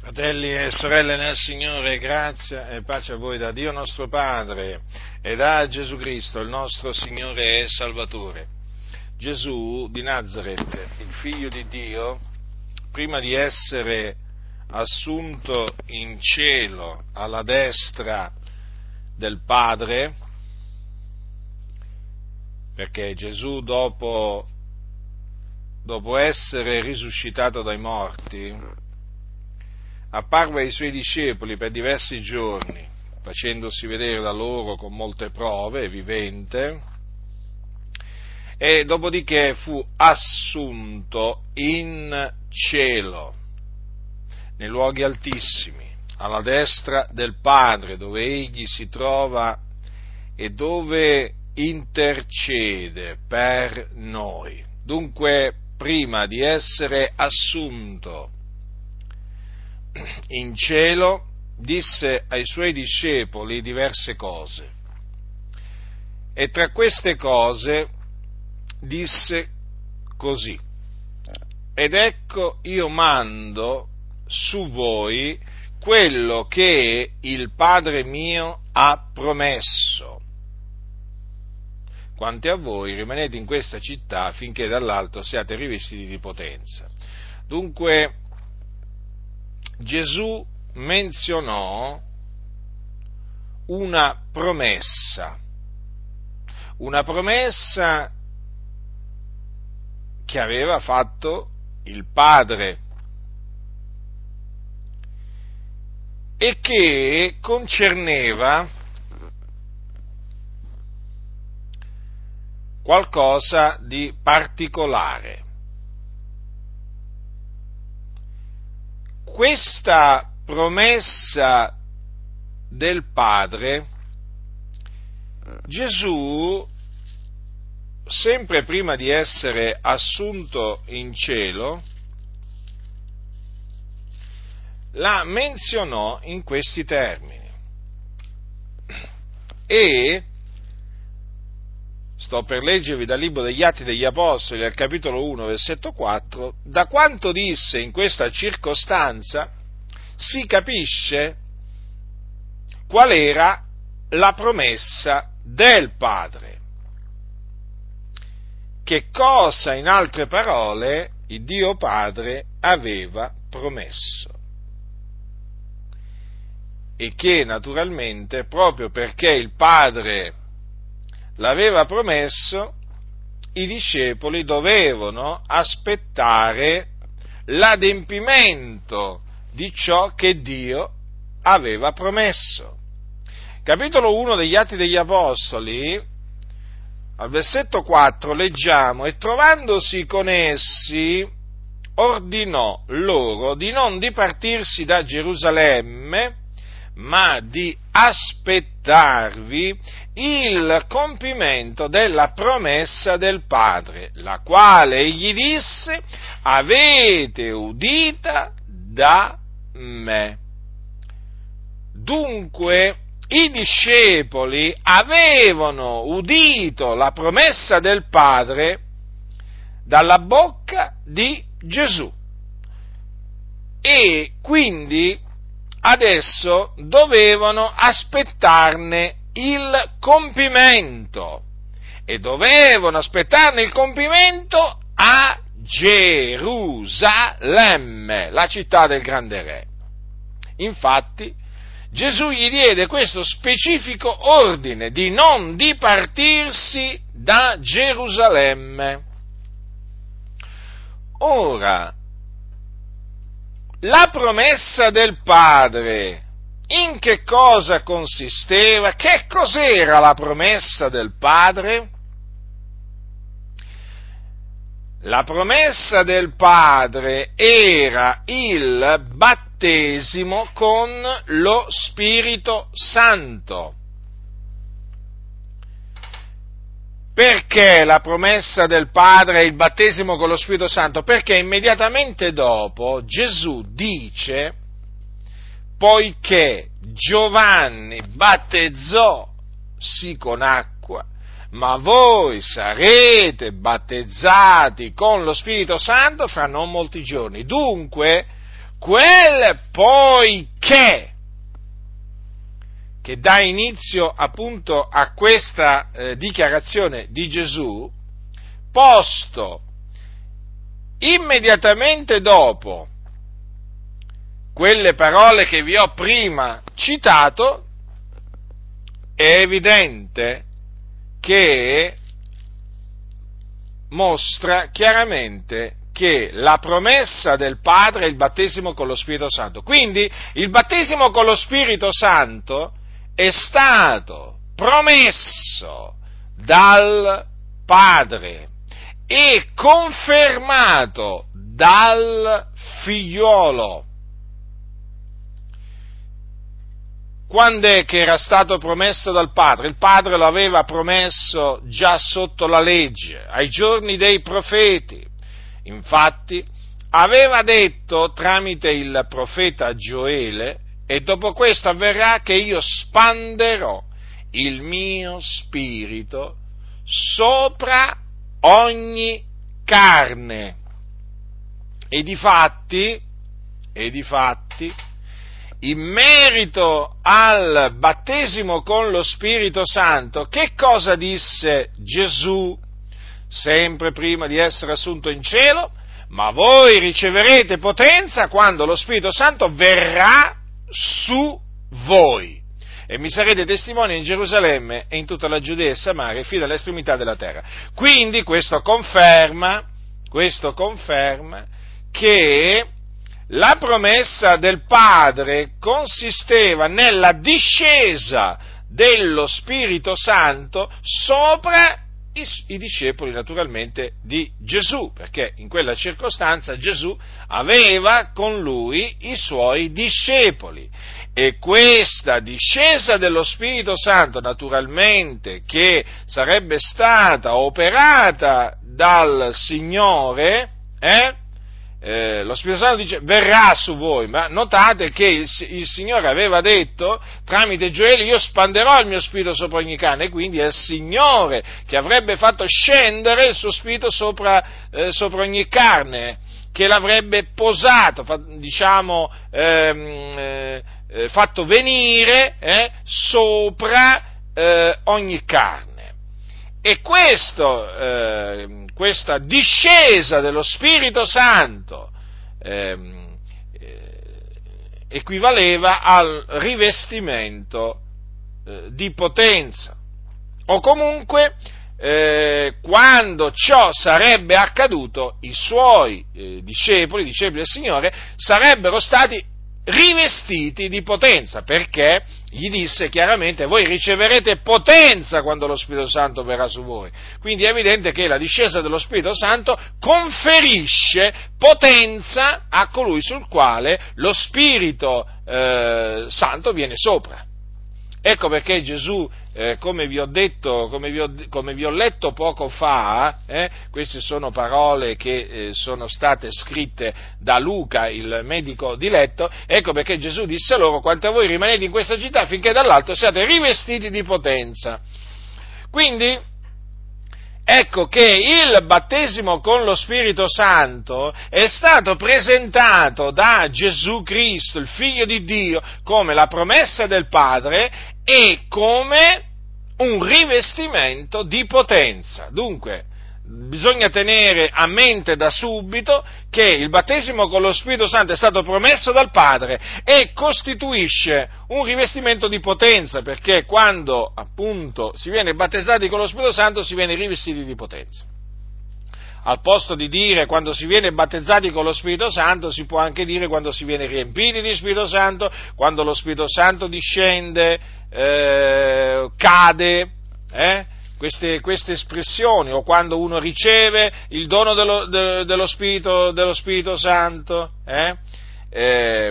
Fratelli e sorelle nel Signore, grazia e pace a voi da Dio nostro Padre e da Gesù Cristo, il nostro Signore e Salvatore. Gesù di Nazareth, il figlio di Dio, prima di essere assunto in cielo alla destra del Padre, perché Gesù dopo, dopo essere risuscitato dai morti, apparve ai suoi discepoli per diversi giorni, facendosi vedere da loro con molte prove, vivente, e dopodiché fu assunto in cielo, nei luoghi altissimi, alla destra del Padre, dove egli si trova e dove intercede per noi. Dunque, prima di essere assunto in cielo disse ai suoi discepoli diverse cose e tra queste cose disse così ed ecco io mando su voi quello che il Padre mio ha promesso. Quanti a voi rimanete in questa città finché dall'alto siate rivestiti di potenza. Dunque Gesù menzionò una promessa, una promessa che aveva fatto il Padre e che concerneva qualcosa di particolare. Questa promessa del Padre, Gesù, sempre prima di essere assunto in cielo, la menzionò in questi termini. E sto per leggervi dal libro degli Atti degli Apostoli al capitolo 1, versetto 4, da quanto disse in questa circostanza si capisce qual era la promessa del Padre. Che cosa, in altre parole, il Dio Padre aveva promesso. E che naturalmente, proprio perché il Padre l'aveva promesso, i discepoli dovevano aspettare l'adempimento di ciò che Dio aveva promesso. Capitolo 1 degli Atti degli Apostoli, al versetto 4 leggiamo, e trovandosi con essi, ordinò loro di non dipartirsi da Gerusalemme, ma di aspettarvi il compimento della promessa del Padre, la quale egli disse, avete udita da me. Dunque, i discepoli avevano udito la promessa del Padre dalla bocca di Gesù e quindi adesso dovevano aspettarne il compimento e dovevano aspettarne il compimento a Gerusalemme, la città del grande re. Infatti, Gesù gli diede questo specifico ordine di non dipartirsi da Gerusalemme. Ora, la promessa del Padre in che cosa consisteva? Che cos'era la promessa del Padre? La promessa del Padre era il battesimo con lo Spirito Santo. Perché la promessa del Padre è il battesimo con lo Spirito Santo? Perché immediatamente dopo Gesù dice, poiché Giovanni battezzò sì con acqua, ma voi sarete battezzati con lo Spirito Santo fra non molti giorni. Dunque, quel poiché che dà inizio appunto a questa eh, dichiarazione di Gesù, posto immediatamente dopo quelle parole che vi ho prima citato, è evidente che mostra chiaramente che la promessa del Padre è il battesimo con lo Spirito Santo. Quindi il battesimo con lo Spirito Santo è stato promesso dal Padre e confermato dal figliolo. Quando è che era stato promesso dal Padre? Il Padre lo aveva promesso già sotto la legge, ai giorni dei profeti. Infatti, aveva detto tramite il profeta Gioele, e dopo questo avverrà che io spanderò il mio spirito sopra ogni carne. E di fatti, e di fatti, in merito al battesimo con lo Spirito Santo, che cosa disse Gesù sempre prima di essere assunto in cielo? Ma voi riceverete potenza quando lo Spirito Santo verrà su voi e mi sarete testimoni in Gerusalemme e in tutta la Giudea e Samaria fino all'estremità della terra. Quindi questo conferma, questo conferma che la promessa del Padre consisteva nella discesa dello Spirito Santo sopra i, i, discepoli naturalmente di Gesù, perché in quella circostanza Gesù aveva con lui i suoi discepoli. E questa discesa dello Spirito Santo naturalmente che sarebbe stata operata dal Signore, eh, eh, lo Spirito Santo dice verrà su voi, ma notate che il, il, Signore aveva detto tramite Gioele io spanderò il mio spirito sopra ogni cane, e quindi è il Signore che avrebbe fatto scendere il suo spirito sopra, eh, sopra ogni carne, che l'avrebbe posato, diciamo, ehm, eh, eh, fatto venire eh, sopra eh, ogni carne. E questo, eh, questa discesa dello Spirito Santo ehm, eh, equivaleva al rivestimento eh, di potenza. O comunque, eh, quando ciò sarebbe accaduto, i suoi eh, discepoli, i discepoli del Signore, sarebbero stati rivestiti di potenza, perché gli disse chiaramente voi riceverete potenza quando lo Spirito Santo verrà su voi. Quindi è evidente che la discesa dello Spirito Santo conferisce potenza a colui sul quale lo Spirito eh, Santo viene sopra. Ecco perché Gesù, eh, come, vi detto, come, vi ho, come, vi ho letto poco fa, eh, queste sono parole che eh, sono state scritte da Luca, il medico diletto, ecco perché Gesù disse loro, quanto a voi rimanete in questa città finché dall'alto siate rivestiti di potenza. Quindi, ecco che il battesimo con lo Spirito Santo è stato presentato da Gesù Cristo, il Figlio di Dio, come la promessa del Padre e come un rivestimento di potenza. Dunque, bisogna tenere a mente da subito che il battesimo con lo Spirito Santo è stato promesso dal Padre e costituisce un rivestimento di potenza, perché quando appunto si viene battezzati con lo Spirito Santo si viene rivestiti di potenza al posto di dire quando si viene battezzati con lo Spirito Santo, si può anche dire quando si viene riempiti di Spirito Santo, quando lo Spirito Santo discende, eh, cade, eh? Queste, queste, espressioni, o quando uno riceve il dono dello, de, dello, Spirito, dello Spirito, Santo. Eh? eh,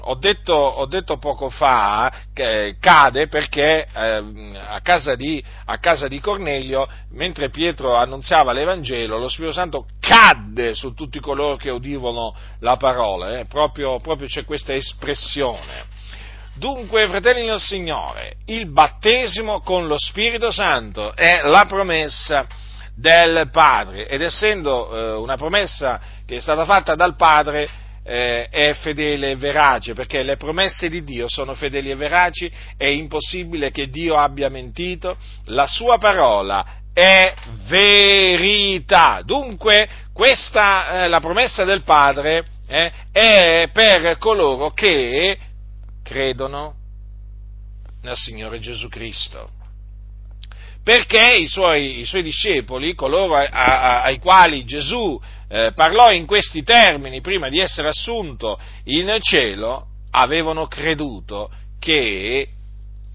ho, detto, ho, detto, poco fa che cade perché eh, a, casa di, a, casa di, Cornelio, mentre Pietro annunziava l'Evangelo, lo Spirito Santo cadde su tutti coloro che udivano la parola, eh, proprio, proprio c'è questa espressione. Dunque, fratelli del Signore, il battesimo con lo Spirito Santo è la promessa del Padre ed essendo eh, una promessa che è stata fatta dal Padre, eh, è fedele e verace, perché le promesse di Dio sono fedeli e veraci, è impossibile che Dio abbia mentito, la sua parola è verità. Dunque, questa, eh, la promessa del Padre, eh, è per coloro che credono nel Signore Gesù Cristo. Perché i suoi, i suoi discepoli, coloro a, a, ai quali Gesù eh, parlò in questi termini prima di essere assunto in cielo, avevano creduto che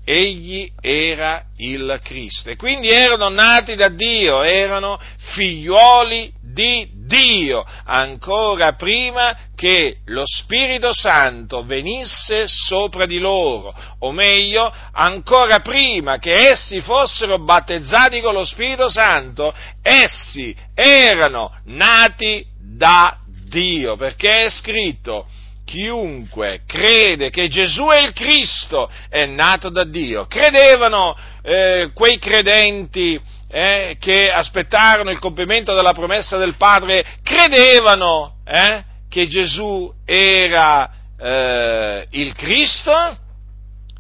egli era il Cristo e quindi erano nati da Dio, erano figliuoli di Dio, ancora prima che lo Spirito Santo venisse sopra di loro, o meglio, ancora prima che essi fossero battezzati con lo Spirito Santo, essi erano nati da Dio, perché è scritto, chiunque crede che Gesù è il Cristo è nato da Dio. Credevano eh, quei credenti eh, che aspettarono il compimento della promessa del Padre, credevano eh, che Gesù era eh, il Cristo?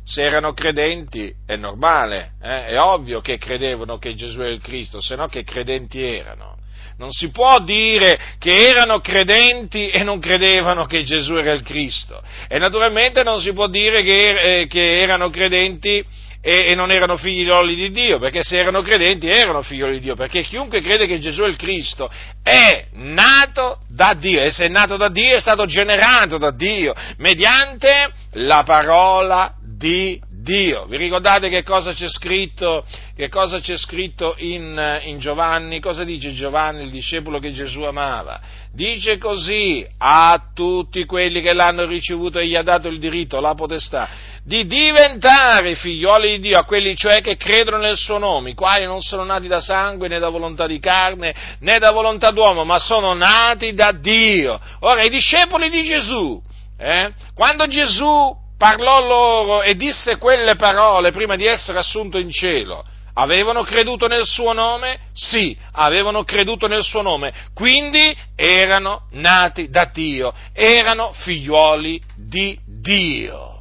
Se erano credenti è normale, eh, è ovvio che credevano che Gesù era il Cristo, se no che credenti erano. Non si può dire che erano credenti e non credevano che Gesù era il Cristo. E naturalmente non si può dire che, eh, che erano credenti e, e, non erano figlioli di Dio, perché se erano credenti erano figlioli di Dio, perché chiunque crede che Gesù è il Cristo è nato da Dio e se è nato da Dio è stato generato da Dio mediante la parola di Dio. Vi ricordate che cosa c'è scritto, cosa c'è scritto in, in, Giovanni? Cosa dice Giovanni, il discepolo che Gesù amava? Dice così a tutti quelli che l'hanno ricevuto e gli ha dato il diritto, la potestà, di diventare figlioli di Dio, a quelli cioè che credono nel suo nome, i quali non sono nati da sangue né da volontà di carne né da volontà d'uomo, ma sono nati da Dio. Ora, i discepoli di Gesù, eh, quando Gesù parlò loro e disse quelle parole prima di essere assunto in cielo. Avevano creduto nel suo nome? Sì, avevano creduto nel suo nome, quindi erano nati da Dio, erano figliuoli di Dio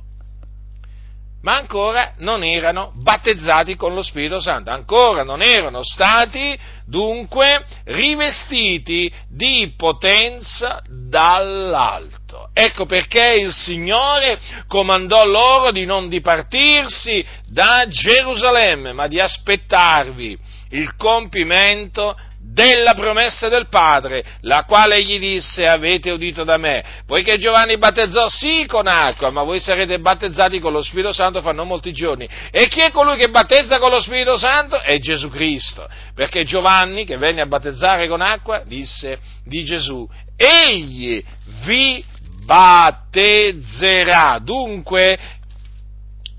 ma ancora non erano battezzati con lo Spirito Santo, ancora non erano stati dunque rivestiti di potenza dall'alto. Ecco perché il Signore comandò loro di non dipartirsi da Gerusalemme, ma di aspettarvi il compimento della promessa del Padre, la quale gli disse avete udito da me, poiché Giovanni battezzò sì con acqua, ma voi sarete battezzati con lo Spirito Santo fra non molti giorni. E chi è colui che battezza con lo Spirito Santo? È Gesù Cristo, perché Giovanni, che venne a battezzare con acqua, disse di Gesù, egli vi battezzerà. Dunque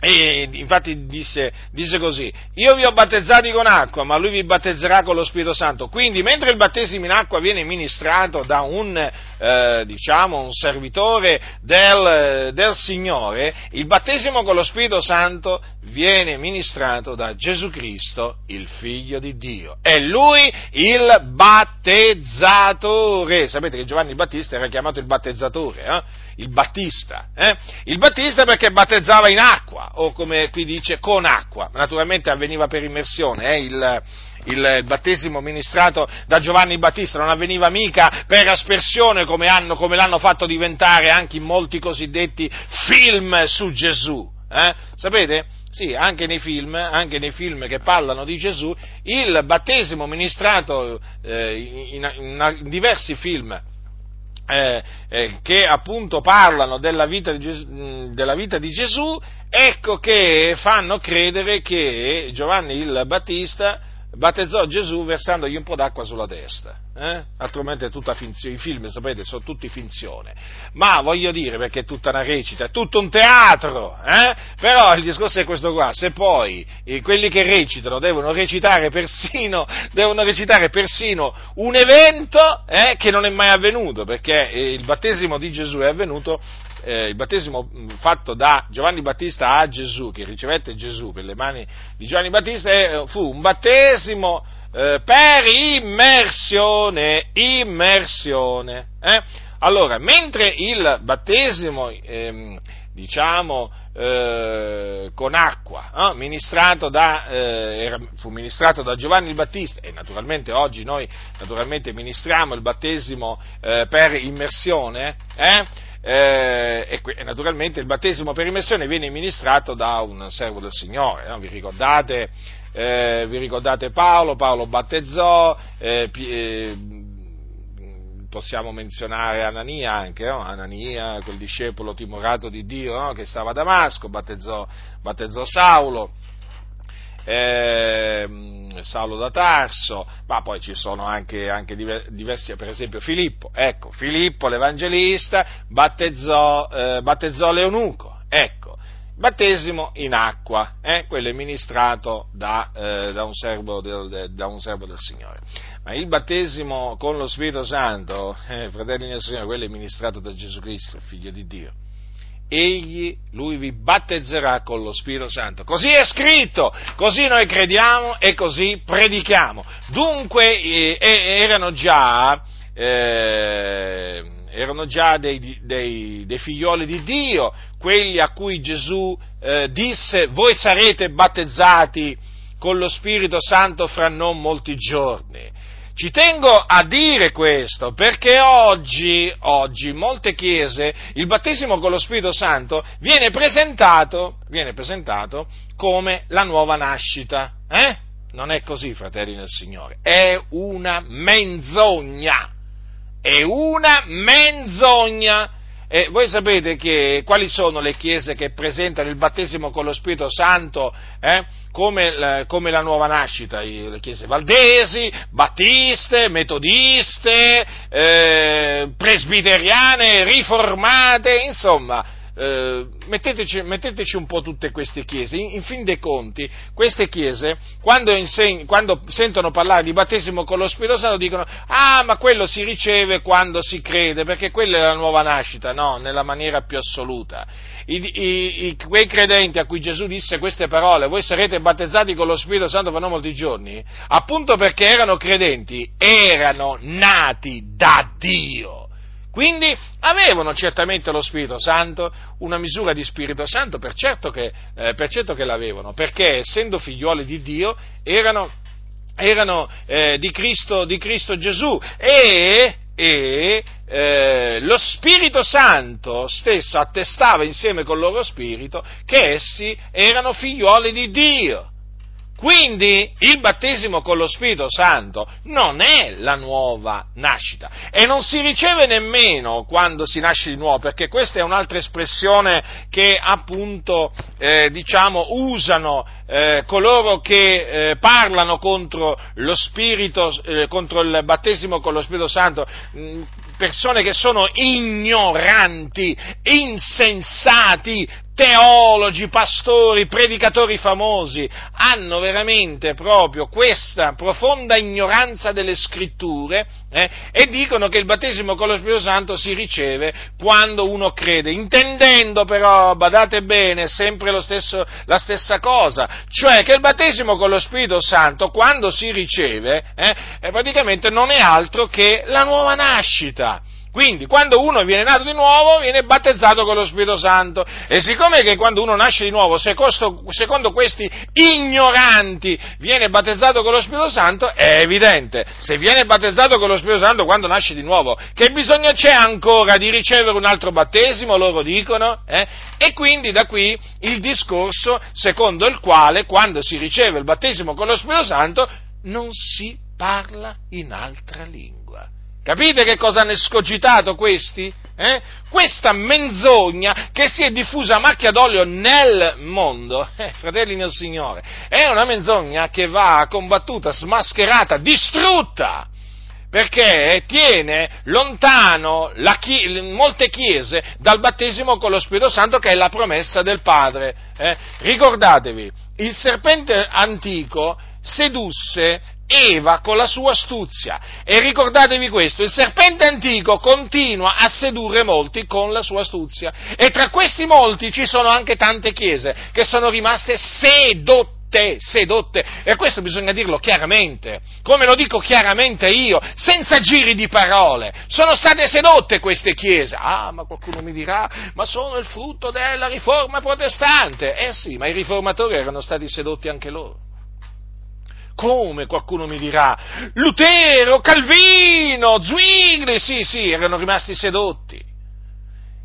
e infatti disse, disse, così, io vi ho battezzati con acqua, ma lui vi battezzerà con lo Spirito Santo. Quindi mentre il battesimo in acqua viene ministrato da un, eh, diciamo, un servitore del, del, Signore, il battesimo con lo Spirito Santo viene ministrato da Gesù Cristo, il Figlio di Dio. È lui il battezzatore. Sapete che Giovanni il Battista era chiamato il battezzatore, eh? il Battista. Eh? Il Battista perché battezzava in acqua, o come qui dice con acqua, naturalmente avveniva per immersione, eh? il, il, battesimo ministrato da Giovanni Battista non avveniva mica per aspersione come, hanno, come l'hanno fatto diventare anche in molti cosiddetti film su Gesù. Eh? Sapete? Sì, anche nei, film, anche nei film, che parlano di Gesù, il battesimo ministrato eh, in, in, in, diversi film eh, eh, che appunto parlano della vita, Gesù, della vita, di Gesù, ecco che fanno credere che Giovanni il Battista battezzò Gesù versandogli un po' d'acqua sulla testa, eh? altrimenti è tutta finzione, i film sapete sono tutti finzione, ma voglio dire perché è tutta una recita, è tutto un teatro, eh? però il discorso è questo qua, se poi eh, quelli che recitano devono recitare persino, devono recitare persino un evento eh, che non è mai avvenuto, perché eh, il battesimo di Gesù è avvenuto eh, il battesimo fatto da Giovanni Battista a Gesù, che ricevette Gesù per le mani di Giovanni Battista, eh, fu un battesimo eh, per immersione, immersione. Eh? Allora, mentre il battesimo, ehm, diciamo, eh, con acqua, eh, ministrato da, eh, fu ministrato da Giovanni il Battista e naturalmente oggi noi naturalmente ministriamo il battesimo eh, per immersione, eh, e, e, naturalmente il battesimo per immersione viene ministrato da un servo del Signore, no? vi, ricordate, eh, vi, ricordate, Paolo, Paolo battezzò, eh, eh possiamo menzionare Anania anche, no? Anania, quel discepolo timorato di Dio no? che stava a Damasco, battezzò, battezzò Saulo, eh, Saulo da Tarso, ma poi ci sono anche, anche, diversi, per esempio Filippo, ecco, Filippo l'Evangelista battezzò, eh, battezzò l'Eunuco, ecco, battesimo in acqua, eh, quello è ministrato da, eh, da, un del, da, un servo del, Signore. Ma il battesimo con lo Spirito Santo, eh, fratelli del Signore, quello è ministrato da Gesù Cristo, Figlio di Dio egli, lui vi battezzerà con lo Spirito Santo. Così è scritto, così noi crediamo e così predichiamo. Dunque eh, erano già, eh, erano già dei, dei, dei, figlioli di Dio, quelli a cui Gesù eh, disse voi sarete battezzati con lo Spirito Santo fra non molti giorni. Ci tengo a dire questo perché oggi, oggi in molte chiese il battesimo con lo Spirito Santo viene presentato, viene presentato come la nuova nascita. Eh? Non è così, fratelli del Signore, è una menzogna, è una menzogna e voi sapete che, quali sono le chiese che presentano il battesimo con lo Spirito Santo eh, come, come, la nuova nascita? Le chiese valdesi, battiste, metodiste, eh, presbiteriane, riformate, insomma, eh, metteteci, metteteci, un po' tutte queste chiese. In, in fin dei conti, queste chiese, quando, inseg- quando, sentono parlare di battesimo con lo Spirito Santo, dicono: Ah, ma quello si riceve quando si crede, perché quella è la nuova nascita. No, nella maniera più assoluta. I, i, i, quei credenti a cui Gesù disse queste parole, voi sarete battezzati con lo Spirito Santo per non molti giorni, appunto perché erano credenti, erano nati da Dio quindi avevano certamente lo Spirito Santo, una misura di Spirito Santo, per certo che, eh, per certo che l'avevano, perché essendo figlioli di Dio erano, erano eh, di, Cristo, di, Cristo, Gesù e, e eh, lo Spirito Santo stesso attestava insieme col loro spirito che essi erano figlioli di Dio. Quindi il battesimo con lo Spirito Santo non è la nuova nascita. E non si riceve nemmeno quando si nasce di nuovo, perché questa è un'altra espressione che appunto eh, diciamo usano eh, coloro che eh, parlano contro lo Spirito, eh, contro il battesimo con lo Spirito Santo, persone che sono ignoranti, insensati, teologi, pastori, predicatori famosi, hanno veramente proprio questa profonda ignoranza delle scritture eh, e dicono che il battesimo con lo Spirito Santo si riceve quando uno crede, intendendo però, badate bene, sempre stesso, la stessa cosa, cioè che il battesimo con lo Spirito Santo quando si riceve eh, praticamente non è altro che la nuova nascita. Quindi, quando uno viene nato di nuovo, viene battezzato con lo Spirito Santo. E siccome che quando uno nasce di nuovo, secondo, questi ignoranti, viene battezzato con lo Spirito Santo, è evidente, se viene battezzato con lo Spirito Santo quando nasce di nuovo, che bisogno c'è ancora di ricevere un altro battesimo, loro dicono? Eh? E quindi da qui il discorso secondo il quale, quando si riceve il battesimo con lo Spirito Santo, non si parla in altra lingua. Capite che cosa hanno escogitato questi? Eh? Questa menzogna che si è diffusa a macchia d'olio nel mondo, eh, fratelli nel Signore, è una menzogna che va combattuta, smascherata, distrutta perché tiene lontano chi- molte chiese dal battesimo con lo Spirito Santo che è la promessa del Padre. Eh? Ricordatevi, il serpente antico sedusse Eva con la sua astuzia. E ricordatevi questo, il serpente antico continua a sedurre molti con la sua astuzia. E tra questi molti ci sono anche tante chiese che sono rimaste sedotte sedotte, e questo bisogna dirlo chiaramente, come lo dico chiaramente io, senza giri di parole, sono state sedotte queste chiese, ah ma qualcuno mi dirà, ma sono il frutto della riforma protestante, eh sì, ma i riformatori erano stati sedotti anche loro. Come qualcuno mi dirà? Lutero, Calvino, Zwingli, sì, sì, erano rimasti sedotti.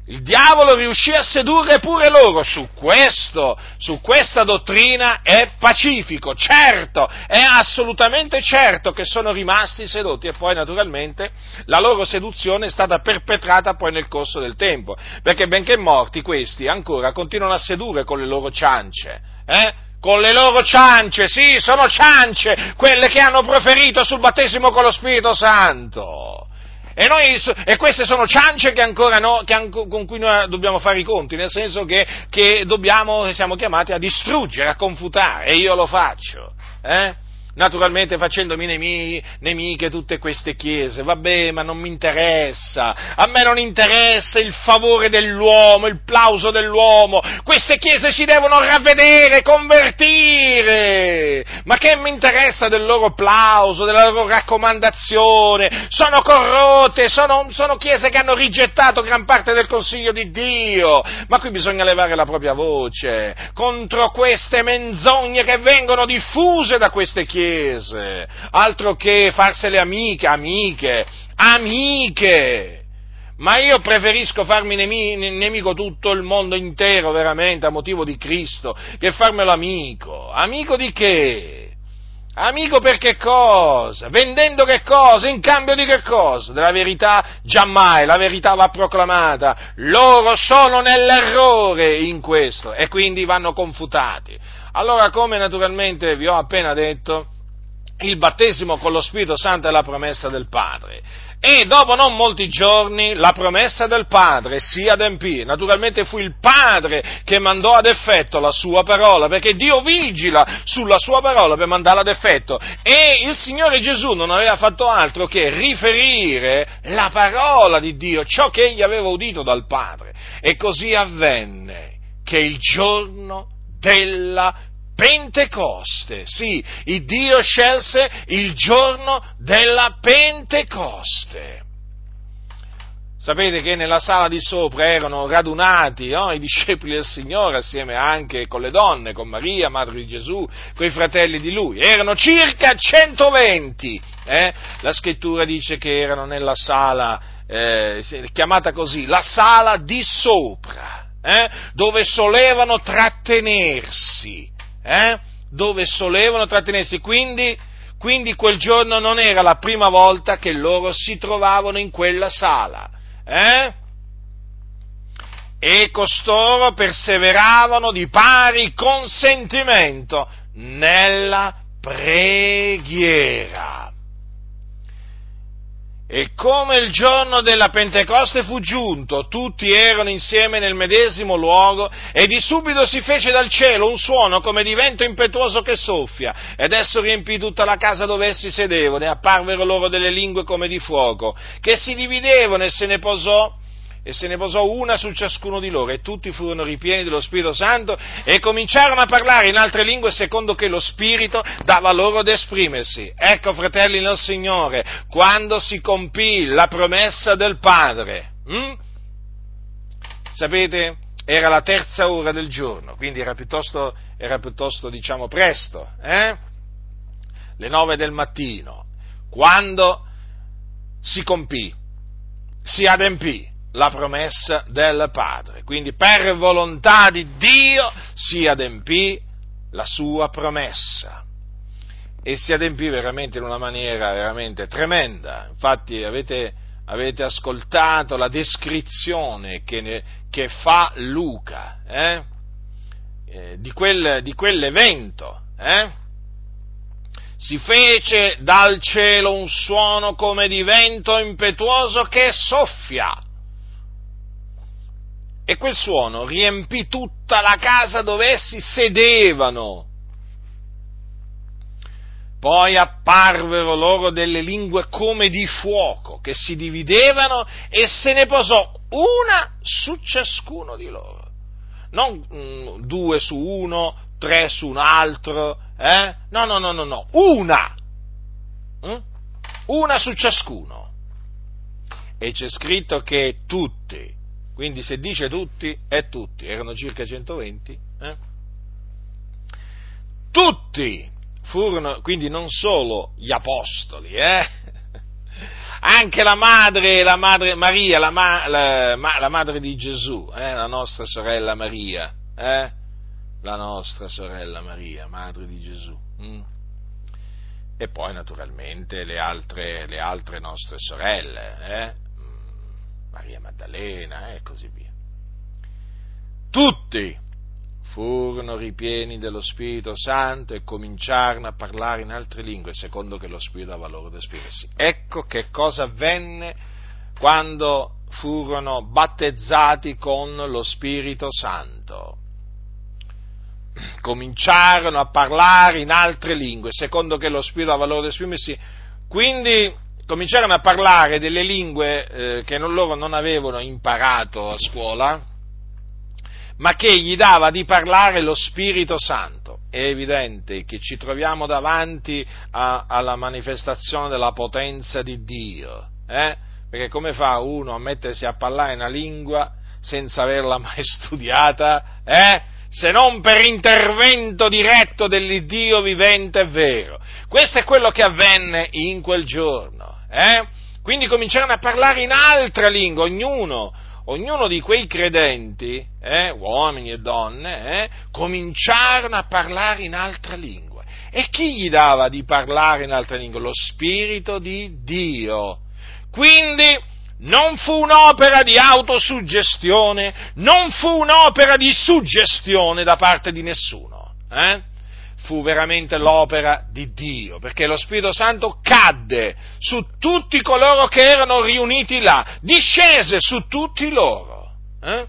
Il diavolo riuscì a sedurre pure loro su questo, su questa dottrina è pacifico, certo, è assolutamente certo che sono rimasti sedotti e poi naturalmente la loro seduzione è stata perpetrata poi nel corso del tempo, perché benché morti questi ancora continuano a sedurre con le loro ciance, eh? Con le loro ciance, sì, sono ciance, quelle che hanno proferito sul battesimo con lo Spirito Santo. E, noi, e queste sono ciance che ancora no, che con cui noi dobbiamo fare i conti, nel senso che, che dobbiamo, siamo chiamati a distruggere, a confutare, e io lo faccio. Eh? Naturalmente facendomi nemiche tutte queste chiese, vabbè, ma non mi interessa, a me non interessa il favore dell'uomo, il plauso dell'uomo, queste chiese si devono ravvedere, convertire, ma che mi interessa del loro plauso, della loro raccomandazione, sono corrotte, sono, sono chiese che hanno rigettato gran parte del consiglio di Dio, ma qui bisogna levare la propria voce contro queste menzogne che vengono diffuse da queste chiese, chiese, altro che farsele amiche, amiche, amiche. Ma io preferisco farmi nemico tutto il mondo intero, veramente, a motivo di Cristo, che farmelo amico. Amico di che? Amico per che cosa? Vendendo che cosa? In cambio di che cosa? Della verità? Giammai, la verità va proclamata. Loro sono nell'errore in questo e quindi vanno confutati. Allora, come naturalmente vi ho appena detto, il battesimo con lo Spirito Santo è la promessa del Padre. E dopo non molti giorni la promessa del Padre si adempì. Naturalmente fu il Padre che mandò ad effetto la sua parola, perché Dio vigila sulla sua parola per mandarla ad effetto. E il Signore Gesù non aveva fatto altro che riferire la parola di Dio, ciò che egli aveva udito dal Padre. E così avvenne che il giorno della Pentecoste, sì, il Dio scelse il giorno della Pentecoste. Sapete che nella sala di sopra erano radunati no, i discepoli del Signore assieme anche con le donne, con Maria, madre di Gesù, con i fratelli di lui. Erano circa 120. Eh? La scrittura dice che erano nella sala, eh, chiamata così, la sala di sopra, eh? dove solevano trattenersi eh? dove solevano trattenersi. Quindi, quindi quel giorno non era la prima volta che loro si trovavano in quella sala. Eh? E costoro perseveravano di pari consentimento nella preghiera. E come il giorno della Pentecoste fu giunto, tutti erano insieme nel medesimo luogo, e di subito si fece dal cielo un suono come di vento impetuoso che soffia, ed esso riempì tutta la casa dove essi sedevano, e apparvero loro delle lingue come di fuoco, che si dividevano e se ne posò e se ne posò una su ciascuno di loro, e tutti furono ripieni dello Spirito Santo e cominciarono a parlare in altre lingue secondo che lo Spirito dava loro ad esprimersi. Ecco, fratelli nel Signore, quando si compì la promessa del Padre, hm? sapete, era la terza ora del giorno, quindi era piuttosto, era piuttosto diciamo, presto, eh? le nove del mattino, quando si compì, si adempì la promessa del Padre. Quindi per volontà di Dio si adempì la sua promessa. E si adempì veramente in una maniera veramente tremenda. Infatti avete, avete ascoltato la descrizione che, ne, che fa Luca eh? Eh, di, quel, di, quell'evento. Eh? si fece dal cielo un suono come di vento impetuoso che soffia e quel suono riempì tutta la casa dove essi sedevano. Poi apparvero loro delle lingue come di fuoco che si dividevano e se ne posò una su ciascuno di loro. non mm, due su uno, tre su un altro, eh? No, no, no, no, no, una! Mm? Una su ciascuno. E c'è scritto che tutti, quindi se dice tutti, è tutti, erano circa 120, eh? Tutti furono, quindi non solo gli apostoli, eh? anche la madre, la madre Maria, la, ma, la, la madre di Gesù, eh? la nostra sorella Maria, eh? la nostra sorella Maria, madre di Gesù. Mm? E poi naturalmente le altre, le altre nostre sorelle, eh? Maria Maddalena e così via. Tutti furono ripieni dello Spirito Santo e cominciarono a parlare in altre lingue secondo che lo Spirito dava loro ad esprimersi. Ecco che cosa avvenne quando furono battezzati con lo Spirito Santo. Cominciarono a parlare in altre lingue secondo che lo Spirito dava loro ad esprimersi. Quindi cominciarono a parlare delle lingue eh, che non, loro non avevano imparato a scuola, ma che gli dava di parlare lo Spirito Santo. È evidente che ci troviamo davanti a, alla manifestazione della potenza di Dio, eh? perché come fa uno a mettersi a parlare una lingua senza averla mai studiata, eh? se non per intervento diretto dell'Iddio vivente e vero. Questo è quello che avvenne in quel giorno. Eh? Quindi cominciarono a parlare in altra lingua, ognuno ognuno di quei credenti, eh, uomini e donne, eh, cominciarono a parlare in altra lingua. E chi gli dava di parlare in altra lingua? Lo Spirito di Dio. Quindi non fu un'opera di autosuggestione, non fu un'opera di suggestione da parte di nessuno. Eh? Fu veramente l'opera di Dio, perché lo Spirito Santo cadde su tutti coloro che erano riuniti là, discese su tutti loro. Eh?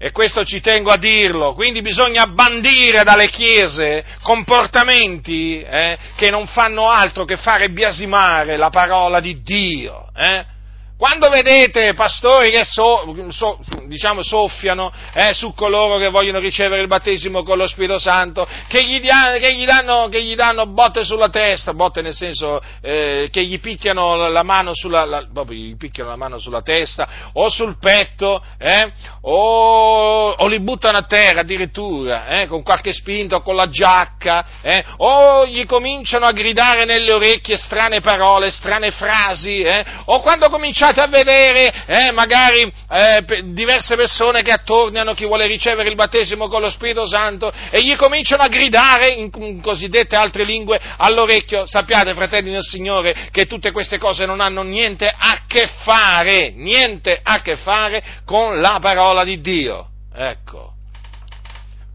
E questo ci tengo a dirlo, quindi bisogna bandire dalle chiese comportamenti eh, che non fanno altro che fare biasimare la parola di Dio. Eh? Quando vedete pastori che so, so, diciamo, soffiano eh, su coloro che vogliono ricevere il battesimo con lo Spirito Santo, che gli, dia, che gli, danno, che gli danno, botte sulla testa, botte nel senso eh, che gli picchiano la mano sulla, la, gli picchiano la mano sulla testa o sul petto, eh, o, o, li buttano a terra addirittura, eh, con qualche spinta o con la giacca, eh, o gli cominciano a gridare nelle orecchie strane parole, strane frasi, eh, o quando cominciano cominciate a vedere eh, magari eh, diverse persone che attorniano chi vuole ricevere il battesimo con lo Spirito Santo e gli cominciano a gridare in, in cosiddette altre lingue all'orecchio. Sappiate, fratelli del Signore, che tutte queste cose non hanno niente a che fare, niente a che fare con la parola di Dio. Ecco.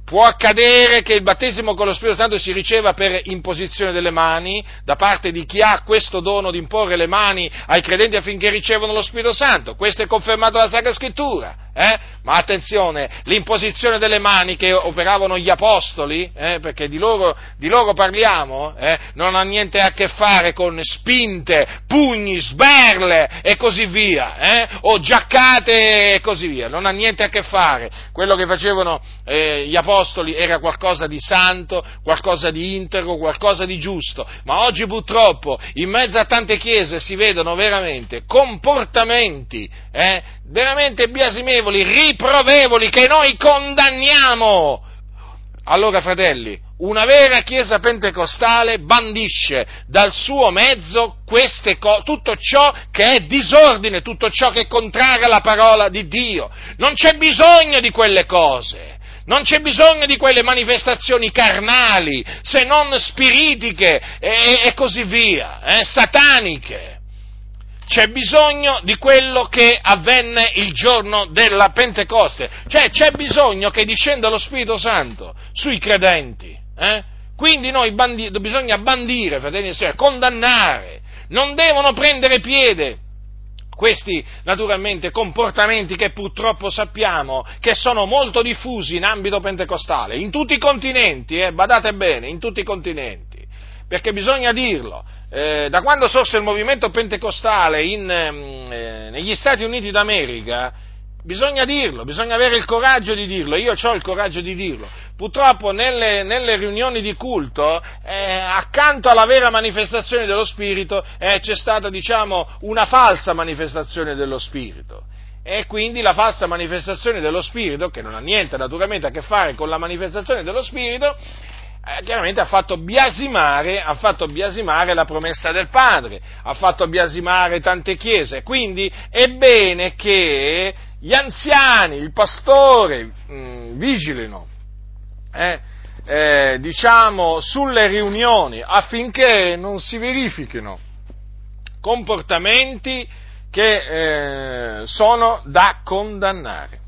Può accadere che il battesimo con lo Spirito Santo si riceva per imposizione delle mani da parte di chi ha questo dono di imporre le mani ai credenti affinché ricevono lo Spirito Santo. Questo è confermato dalla Sacra Scrittura. Eh? Ma attenzione, l'imposizione delle mani che operavano gli apostoli, eh, perché di loro, di loro parliamo, eh, non ha niente a che fare con spinte, pugni, sberle e così via, eh, o giaccate e così via, non ha niente a che fare. Quello che facevano eh, gli apostoli era qualcosa di santo, qualcosa di integro, qualcosa di giusto, ma oggi purtroppo in mezzo a tante chiese si vedono veramente comportamenti eh, veramente biasimevoli, riprovevoli, che noi condanniamo. Allora, fratelli, una vera chiesa pentecostale bandisce dal suo mezzo co- tutto ciò che è disordine, tutto ciò che è contrario alla parola di Dio. Non c'è bisogno di quelle cose. Non c'è bisogno di quelle manifestazioni carnali, se non spiritiche e, e così via, eh, sataniche c'è bisogno di quello che avvenne il giorno della Pentecoste, cioè c'è bisogno che discenda lo Spirito Santo sui credenti. Eh? Quindi noi bandi- bisogna bandire, fratelli e sorelle, condannare, non devono prendere piede questi naturalmente comportamenti che purtroppo sappiamo che sono molto diffusi in ambito pentecostale, in tutti i continenti, eh, badate bene, in tutti i continenti, perché bisogna dirlo, eh, da quando sorse il movimento pentecostale in, ehm, eh, negli Stati Uniti d'America, Bisogna dirlo, bisogna avere il coraggio di dirlo, io ho il coraggio di dirlo. Purtroppo nelle, nelle riunioni di culto, eh, accanto alla vera manifestazione dello Spirito, eh, c'è stata, diciamo, una falsa manifestazione dello Spirito. E quindi la falsa manifestazione dello Spirito, che non ha niente naturalmente a che fare con la manifestazione dello Spirito, eh, chiaramente ha fatto, biasimare, ha fatto biasimare la promessa del Padre, ha fatto biasimare tante chiese. Quindi è bene che gli anziani, il pastore, mh, mm, vigilino, eh, eh, diciamo, sulle riunioni affinché non si verifichino comportamenti che eh, sono da condannare.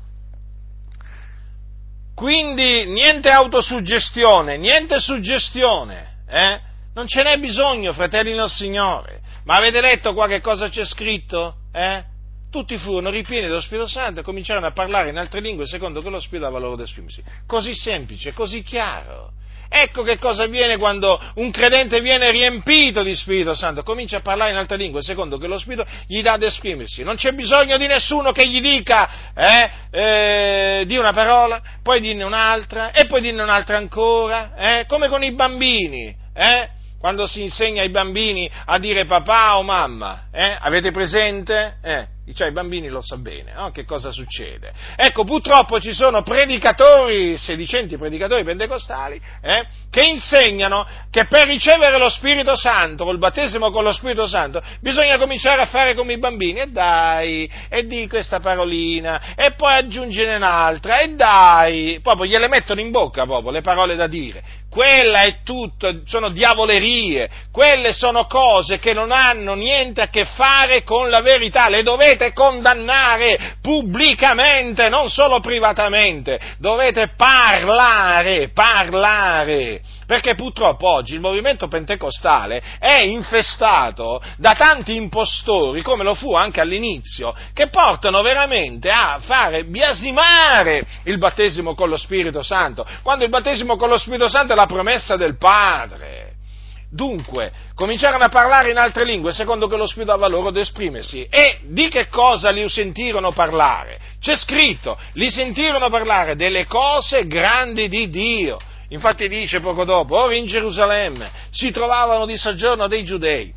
Quindi niente autosuggestione, niente suggestione, eh? non ce n'è bisogno, fratelli del Signore. Ma avete letto qua che cosa c'è scritto? Eh? tutti furono ripieni dello Spirito Santo e cominciarono a parlare in altre lingue secondo che lo Spirito dava loro ad esprimersi. Così semplice, così chiaro. Ecco che cosa avviene quando un credente viene riempito di Spirito Santo, comincia a parlare in altre lingue secondo che lo Spirito gli dà ad esprimersi. Non c'è bisogno di nessuno che gli dica eh, eh, di una parola, poi dinne un'altra e poi dinne un'altra ancora, eh, come con i bambini. Eh? Quando si insegna ai bambini a dire papà o mamma, eh? avete presente? Cioè i bambini lo sa bene, no? che cosa succede. Ecco, purtroppo ci sono predicatori, sedicenti predicatori pentecostali, eh, che insegnano che per ricevere lo Spirito Santo, col battesimo con lo Spirito Santo, bisogna cominciare a fare come i bambini, e dai, e di questa parolina, e poi aggiungere un'altra, e dai, proprio gliele mettono in bocca proprio le parole da dire. Quella è tutto, sono diavolerie, quelle sono cose che non hanno niente a che fare con la verità, le dovete condannare pubblicamente, non solo privatamente, dovete parlare, parlare perché purtroppo oggi il movimento pentecostale è infestato da tanti impostori, come lo fu anche all'inizio, che portano veramente a fare biasimare il battesimo con lo Spirito Santo, quando il battesimo con lo Spirito Santo è la promessa del Padre. Dunque, cominciarono a parlare in altre lingue secondo che lo Spirito dava loro ad esprimersi. E di che cosa li sentirono parlare? C'è scritto, li sentirono parlare delle cose grandi di Dio. Infatti dice poco dopo, ora in Gerusalemme si trovavano di soggiorno dei giudei,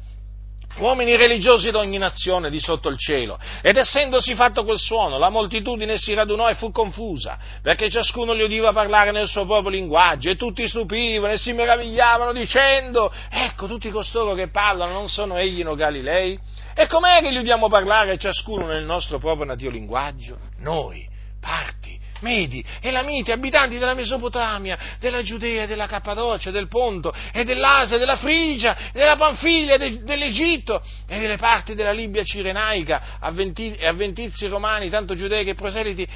uomini religiosi d'ogni nazione di sotto il cielo, ed essendosi fatto quel suono, la moltitudine si radunò e fu confusa, perché ciascuno li udiva parlare nel suo proprio linguaggio, e tutti stupivano e si meravigliavano dicendo, ecco tutti costoro che parlano, non sono egli no Galilei? E com'è che li udiamo parlare ciascuno nel nostro proprio natio linguaggio? Noi, parti Medi, Elamiti, abitanti della Mesopotamia, della Giudea, della Cappadocia, del Ponto, e dell'Asia, della Frigia, della Panfilia, de, dell'Egitto e delle parti della Libia cirenaica, avventi, avventizi romani, tanto giudei che proseliti,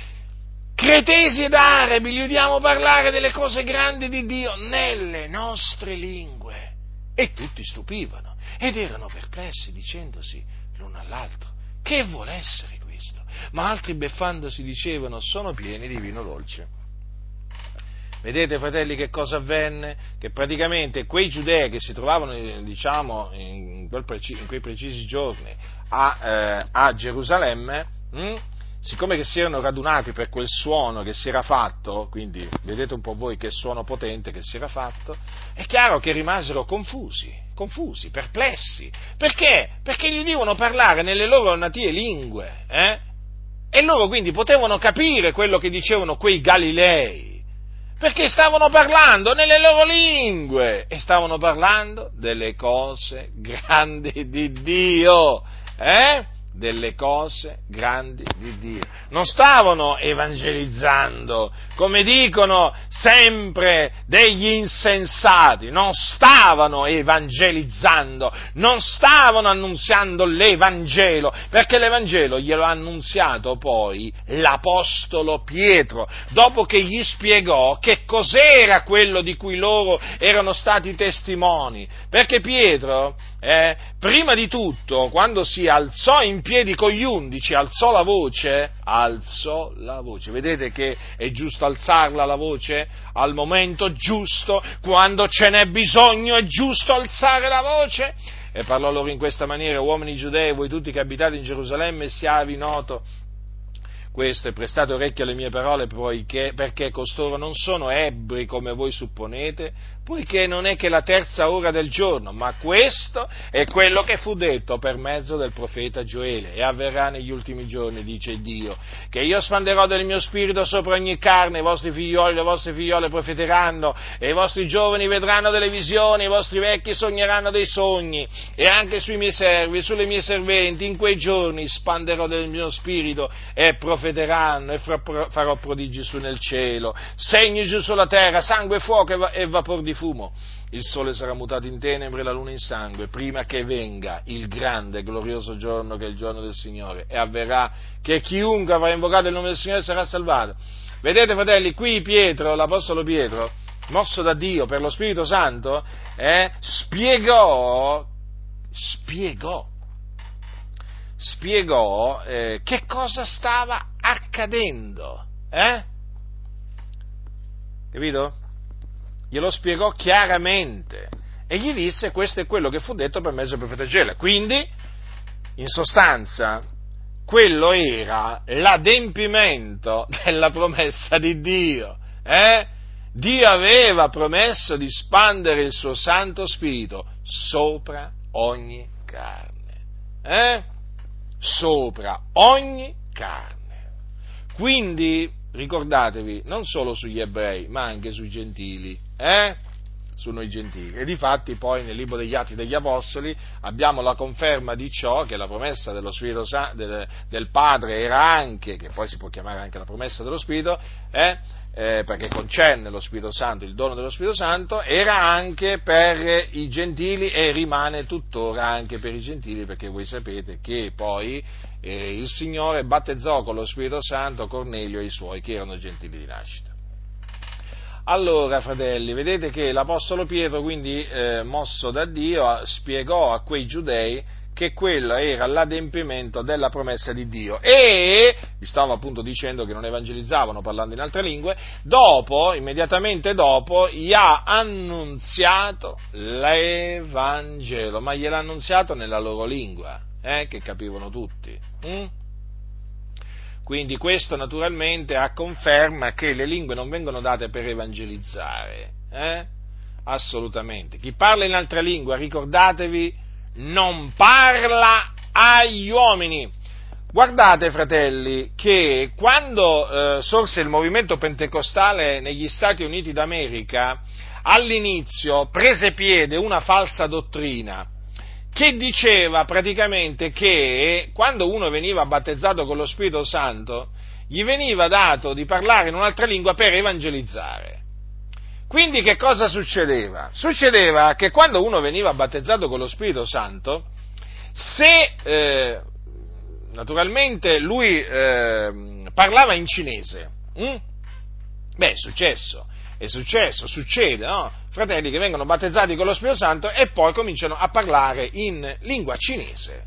cretesi ed arabi, gli udiamo parlare delle cose grandi di Dio nelle nostre lingue. E tutti stupivano ed erano perplessi dicendosi l'uno all'altro, che vuole essere Cristo. Ma altri beffandosi dicevano sono pieni di vino dolce. Vedete, fratelli, che cosa avvenne? Che praticamente quei giudei che si trovavano, diciamo, in, preci- in quei precisi giorni a, eh, a Gerusalemme, hm, siccome che si erano radunati per quel suono che si era fatto, quindi vedete un po' voi che suono potente che si era fatto, è chiaro che rimasero confusi confusi, perplessi. Perché? Perché gli udivano parlare nelle loro natie lingue, eh? E loro quindi potevano capire quello che dicevano quei Galilei. Perché stavano parlando nelle loro lingue e stavano parlando delle cose grandi di Dio. Eh? Delle cose grandi di Dio. Non stavano evangelizzando, come dicono sempre degli insensati, non stavano evangelizzando, non stavano annunziando l'Evangelo, perché l'Evangelo glielo ha annunziato poi l'Apostolo Pietro, dopo che gli spiegò che cos'era quello di cui loro erano stati testimoni, perché Pietro eh, prima di tutto, quando si alzò in piedi con gli undici, alzò la voce, alzò la voce. Vedete che è giusto alzarla la voce al momento giusto, quando ce n'è bisogno, è giusto alzare la voce? E parlò loro in questa maniera, uomini giudei, voi tutti che abitate in Gerusalemme, siavi noto questo e prestate orecchio alle mie parole poiché, perché costoro non sono ebbri come voi supponete, poiché non è che la terza ora del giorno, ma questo è quello che fu detto per mezzo del profeta Gioele. E avverrà negli ultimi giorni, dice Dio, che io spanderò del mio spirito sopra ogni carne, i vostri figlioli, le vostre figliole profeteranno e i vostri giovani vedranno delle visioni, i vostri vecchi sogneranno dei sogni. E anche sui miei servi, sulle mie serventi, in quei giorni spanderò del mio spirito e profeteranno e farò prodigi su nel cielo, segni giù sulla terra, sangue, fuoco e vapor di fumo. Il sole sarà mutato in tenebre e la luna in sangue, prima che venga il grande e glorioso giorno che è il giorno del Signore, e avverrà che chiunque avrà invocato il nome del Signore sarà salvato. Vedete, fratelli, qui Pietro, l'Apostolo Pietro, mosso da Dio per lo Spirito Santo, eh, spiegò, spiegò, spiegò eh, che cosa stava accadendo. Eh? Capito? Glielo spiegò chiaramente e gli disse questo è quello che fu detto per mezzo del profeta Gela. Quindi, in sostanza, quello era l'adempimento della promessa di Dio. Eh? Dio aveva promesso di spandere il suo Santo Spirito sopra ogni carne. Eh? Sopra ogni carne. Quindi ricordatevi, non solo sugli ebrei, ma anche sui gentili, eh? su noi gentili. E difatti poi nel libro degli Atti degli Apostoli abbiamo la conferma di ciò che la promessa dello Spirito Sa- del, del, Padre era anche, che poi si può chiamare anche la promessa dello Spirito, eh? Eh, perché concerne lo Spirito Santo, il dono dello Spirito Santo, era anche per i gentili e rimane tuttora anche per i gentili, perché voi sapete che poi eh, il Signore battezzò con lo Spirito Santo Cornelio e i suoi, che erano gentili di nascita. Allora, fratelli, vedete che l'Apostolo Pietro, quindi eh, mosso da Dio, spiegò a quei giudei che quello era l'adempimento della promessa di Dio e vi stavo appunto dicendo che non evangelizzavano parlando in altre lingue, dopo, immediatamente dopo, gli ha annunziato l'Evangelo, ma gliel'ha annunziato nella loro lingua, eh, che capivano tutti. Mm? Quindi questo naturalmente a conferma che le lingue non vengono date per evangelizzare, eh? assolutamente. Chi parla in altra lingua, ricordatevi, non parla agli uomini. Guardate, fratelli, che quando eh, sorse il movimento pentecostale negli Stati Uniti d'America, all'inizio prese piede una falsa dottrina che diceva praticamente che quando uno veniva battezzato con lo Spirito Santo, gli veniva dato di parlare in un'altra lingua per evangelizzare. Quindi che cosa succedeva? Succedeva che quando uno veniva battezzato con lo Spirito Santo, se eh, naturalmente lui eh, parlava in cinese, hm? beh è successo, è successo, succede, no? Fratelli che vengono battezzati con lo Spirito Santo e poi cominciano a parlare in lingua cinese,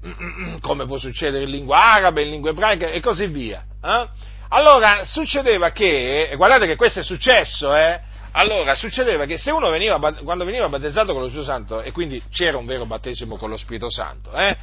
come può succedere in lingua araba, in lingua ebraica e così via. Eh? Allora, succedeva che, guardate che questo è successo, eh? Allora, succedeva che se uno veniva, quando veniva battezzato con lo Spirito Santo, e quindi c'era un vero battesimo con lo Spirito Santo, eh?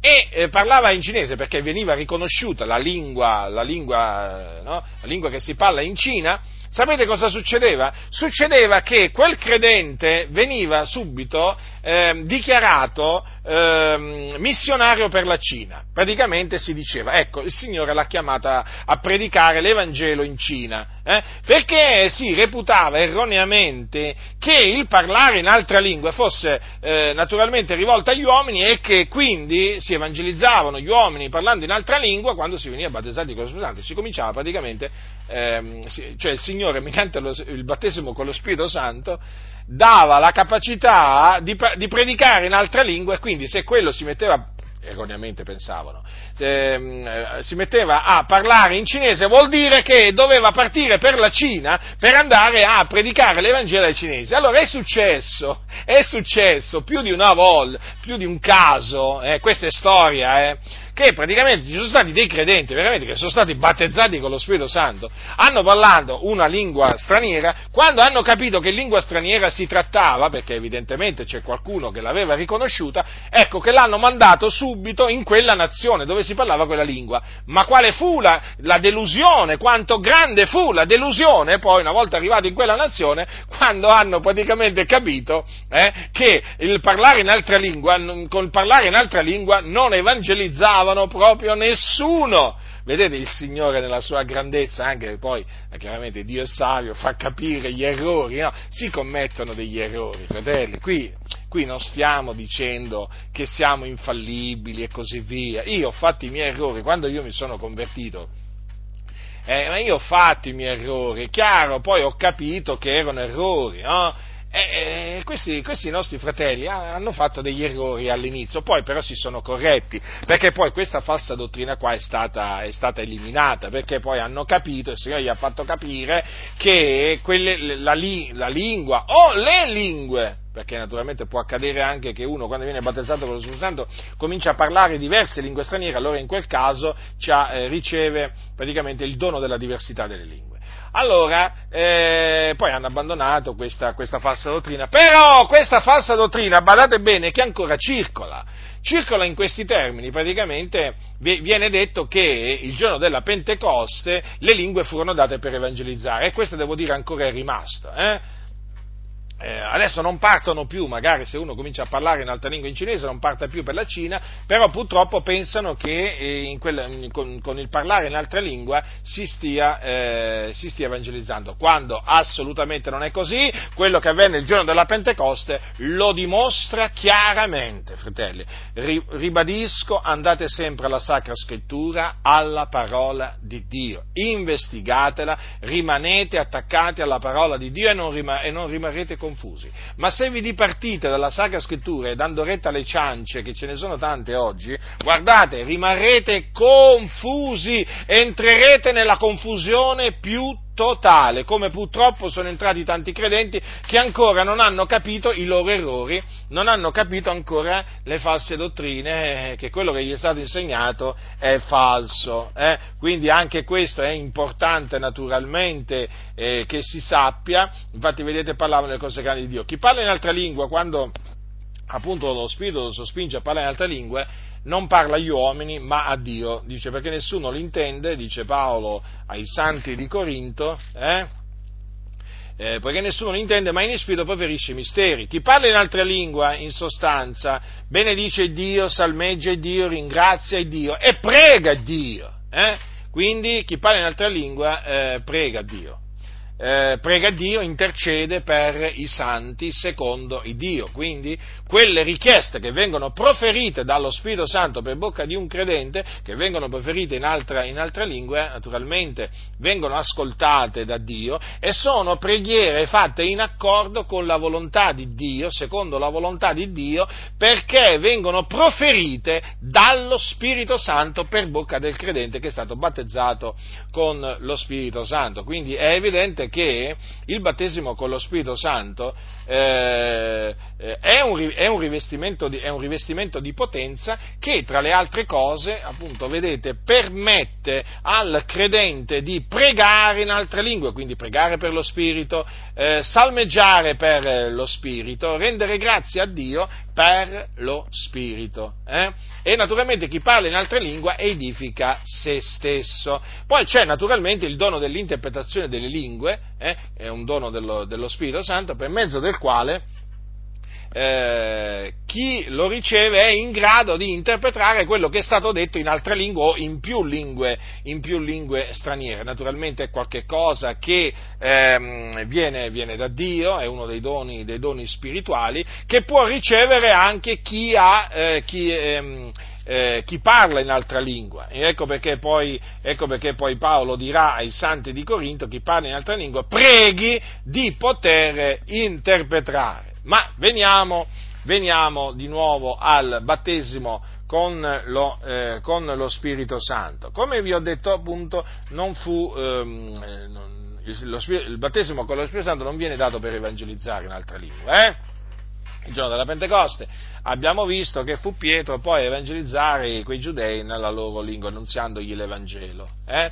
e eh, parlava in cinese perché veniva riconosciuta la lingua, la lingua, no? la lingua che si parla in Cina, Sapete cosa succedeva? Succedeva che quel credente veniva subito eh, dichiarato eh, missionario per la Cina. Praticamente si diceva, ecco, il Signore l'ha chiamata a predicare l'Evangelo in Cina, eh, perché si reputava erroneamente che il parlare in altra lingua fosse eh, naturalmente rivolto agli uomini e che quindi si evangelizzavano gli uomini parlando in altra lingua quando si veniva battezzati con lo Spirito Santo. Si cominciava praticamente, ehm, cioè il Signore mediante lo, il battesimo con lo Spirito Santo dava la capacità di, di predicare in altra lingua e quindi se quello si metteva erroneamente pensavano, ehm, eh, si metteva a parlare in cinese, vuol dire che doveva partire per la Cina per andare a predicare l'Evangelo ai cinesi. Allora è successo, è successo più di una volta, più di un caso, eh, questa è storia, eh, che praticamente ci sono stati dei credenti veramente che sono stati battezzati con lo Spirito Santo, hanno parlato una lingua straniera, quando hanno capito che lingua straniera si trattava, perché evidentemente c'è qualcuno che l'aveva riconosciuta, ecco che l'hanno mandato subito in quella nazione dove si parlava quella lingua. Ma quale fu la, la delusione, quanto grande fu la delusione poi una volta arrivati in quella nazione, quando hanno praticamente capito eh, che il parlare in altra lingua, col parlare in altra lingua non evangelizzavano proprio nessuno. Vedete il Signore nella sua grandezza, anche poi chiaramente Dio è savio, fa capire gli errori, no? si commettono degli errori, fratelli, qui, qui, non stiamo dicendo che siamo infallibili e così via, io ho fatto i miei errori, quando io mi sono convertito, eh, ma io ho fatto i miei errori, chiaro, poi ho capito che erano errori, no? E, questi, questi, nostri fratelli hanno fatto degli errori all'inizio, poi però si sono corretti, perché poi questa falsa dottrina qua è stata, è stata eliminata, perché poi hanno capito, il Signore gli ha fatto capire che quelle, la, la lingua o le lingue perché naturalmente può accadere anche che uno quando viene battezzato con lo Spirito Santo comincia a parlare diverse lingue straniere, allora in quel caso eh, riceve praticamente il dono della diversità delle lingue. Allora, eh, poi hanno abbandonato questa, questa falsa dottrina, però questa falsa dottrina, badate bene, che ancora circola, circola in questi termini, praticamente viene detto che il giorno della Pentecoste le lingue furono date per evangelizzare e questo devo dire ancora è rimasto. Eh? Eh, adesso non partono più, magari se uno comincia a parlare in altra lingua in cinese non parte più per la Cina, però purtroppo pensano che eh, quel, con, con, il parlare in altra lingua si stia, eh, si stia, evangelizzando, quando assolutamente non è così, quello che avvenne il giorno della Pentecoste lo dimostra chiaramente, fratelli. Ri, ribadisco, andate sempre alla Sacra Scrittura, alla parola di Dio, investigatela, rimanete attaccati alla parola di Dio e non, rima, e non rimarrete confusi. Ma se vi dipartite dalla Sacra Scrittura e dando retta alle ciance, che ce ne sono tante oggi, guardate, rimarrete confusi, entrerete nella confusione più totale, come purtroppo sono entrati tanti credenti che ancora non hanno capito i loro errori, non hanno capito ancora le false dottrine, eh, che quello che gli è stato insegnato è falso. Eh? Quindi anche questo è importante naturalmente eh, che si sappia, infatti vedete parlavano delle cose grandi di Dio. Chi parla in altra lingua quando appunto lo Spirito lo sospinge a parlare in altre lingue, non parla agli uomini ma a Dio, dice perché nessuno lo intende, dice Paolo ai santi di Corinto, eh? Eh, poiché nessuno lo intende, ma in spirito preferisce i misteri. Chi parla in altra lingua, in sostanza, benedice Dio, salmeggia Dio, ringrazia Dio e prega Dio. Eh? Quindi chi parla in altra lingua eh, prega Dio eh, prega Dio, intercede per i santi secondo il Dio. Quindi quelle richieste che vengono proferite dallo Spirito Santo per bocca di un credente, che vengono proferite in altra, in altra lingua, naturalmente vengono ascoltate da Dio e sono preghiere fatte in accordo con la volontà di Dio, secondo la volontà di Dio, perché vengono proferite dallo Spirito Santo per bocca del credente che è stato battezzato con lo Spirito Santo. Quindi è evidente che il battesimo con lo Spirito Santo eh, eh, è, un, è, un di, è, un, rivestimento di, potenza che, tra le altre cose, appunto, vedete, permette al credente di pregare in altre lingue, quindi pregare per lo Spirito, eh, salmeggiare per lo Spirito, rendere grazie a Dio per lo Spirito. Eh? E naturalmente chi parla in altre lingue edifica se stesso. Poi c'è naturalmente il dono dell'interpretazione delle lingue, eh? è un dono dello, dello Spirito Santo, per mezzo del quale eh, chi lo riceve è in grado di interpretare quello che è stato detto in altre lingue o in più lingue, in più lingue straniere. Naturalmente è qualcosa che ehm, viene, viene, da Dio, è uno dei doni, dei doni, spirituali, che può ricevere anche chi ha, eh, chi, ehm, eh, chi parla in altra lingua. E ecco perché, poi, ecco perché poi Paolo dirà ai santi di Corinto, chi parla in altra lingua, preghi di poter interpretare. Ma veniamo, veniamo di nuovo al battesimo con lo, eh, con lo, Spirito Santo. Come vi ho detto appunto, fu, ehm, non, il, lo, il, battesimo con lo Spirito Santo non viene dato per evangelizzare in altra lingua, eh? Il giorno della Pentecoste, abbiamo visto che fu Pietro poi a evangelizzare quei giudei nella loro lingua, annunziandogli l'Evangelo. Eh?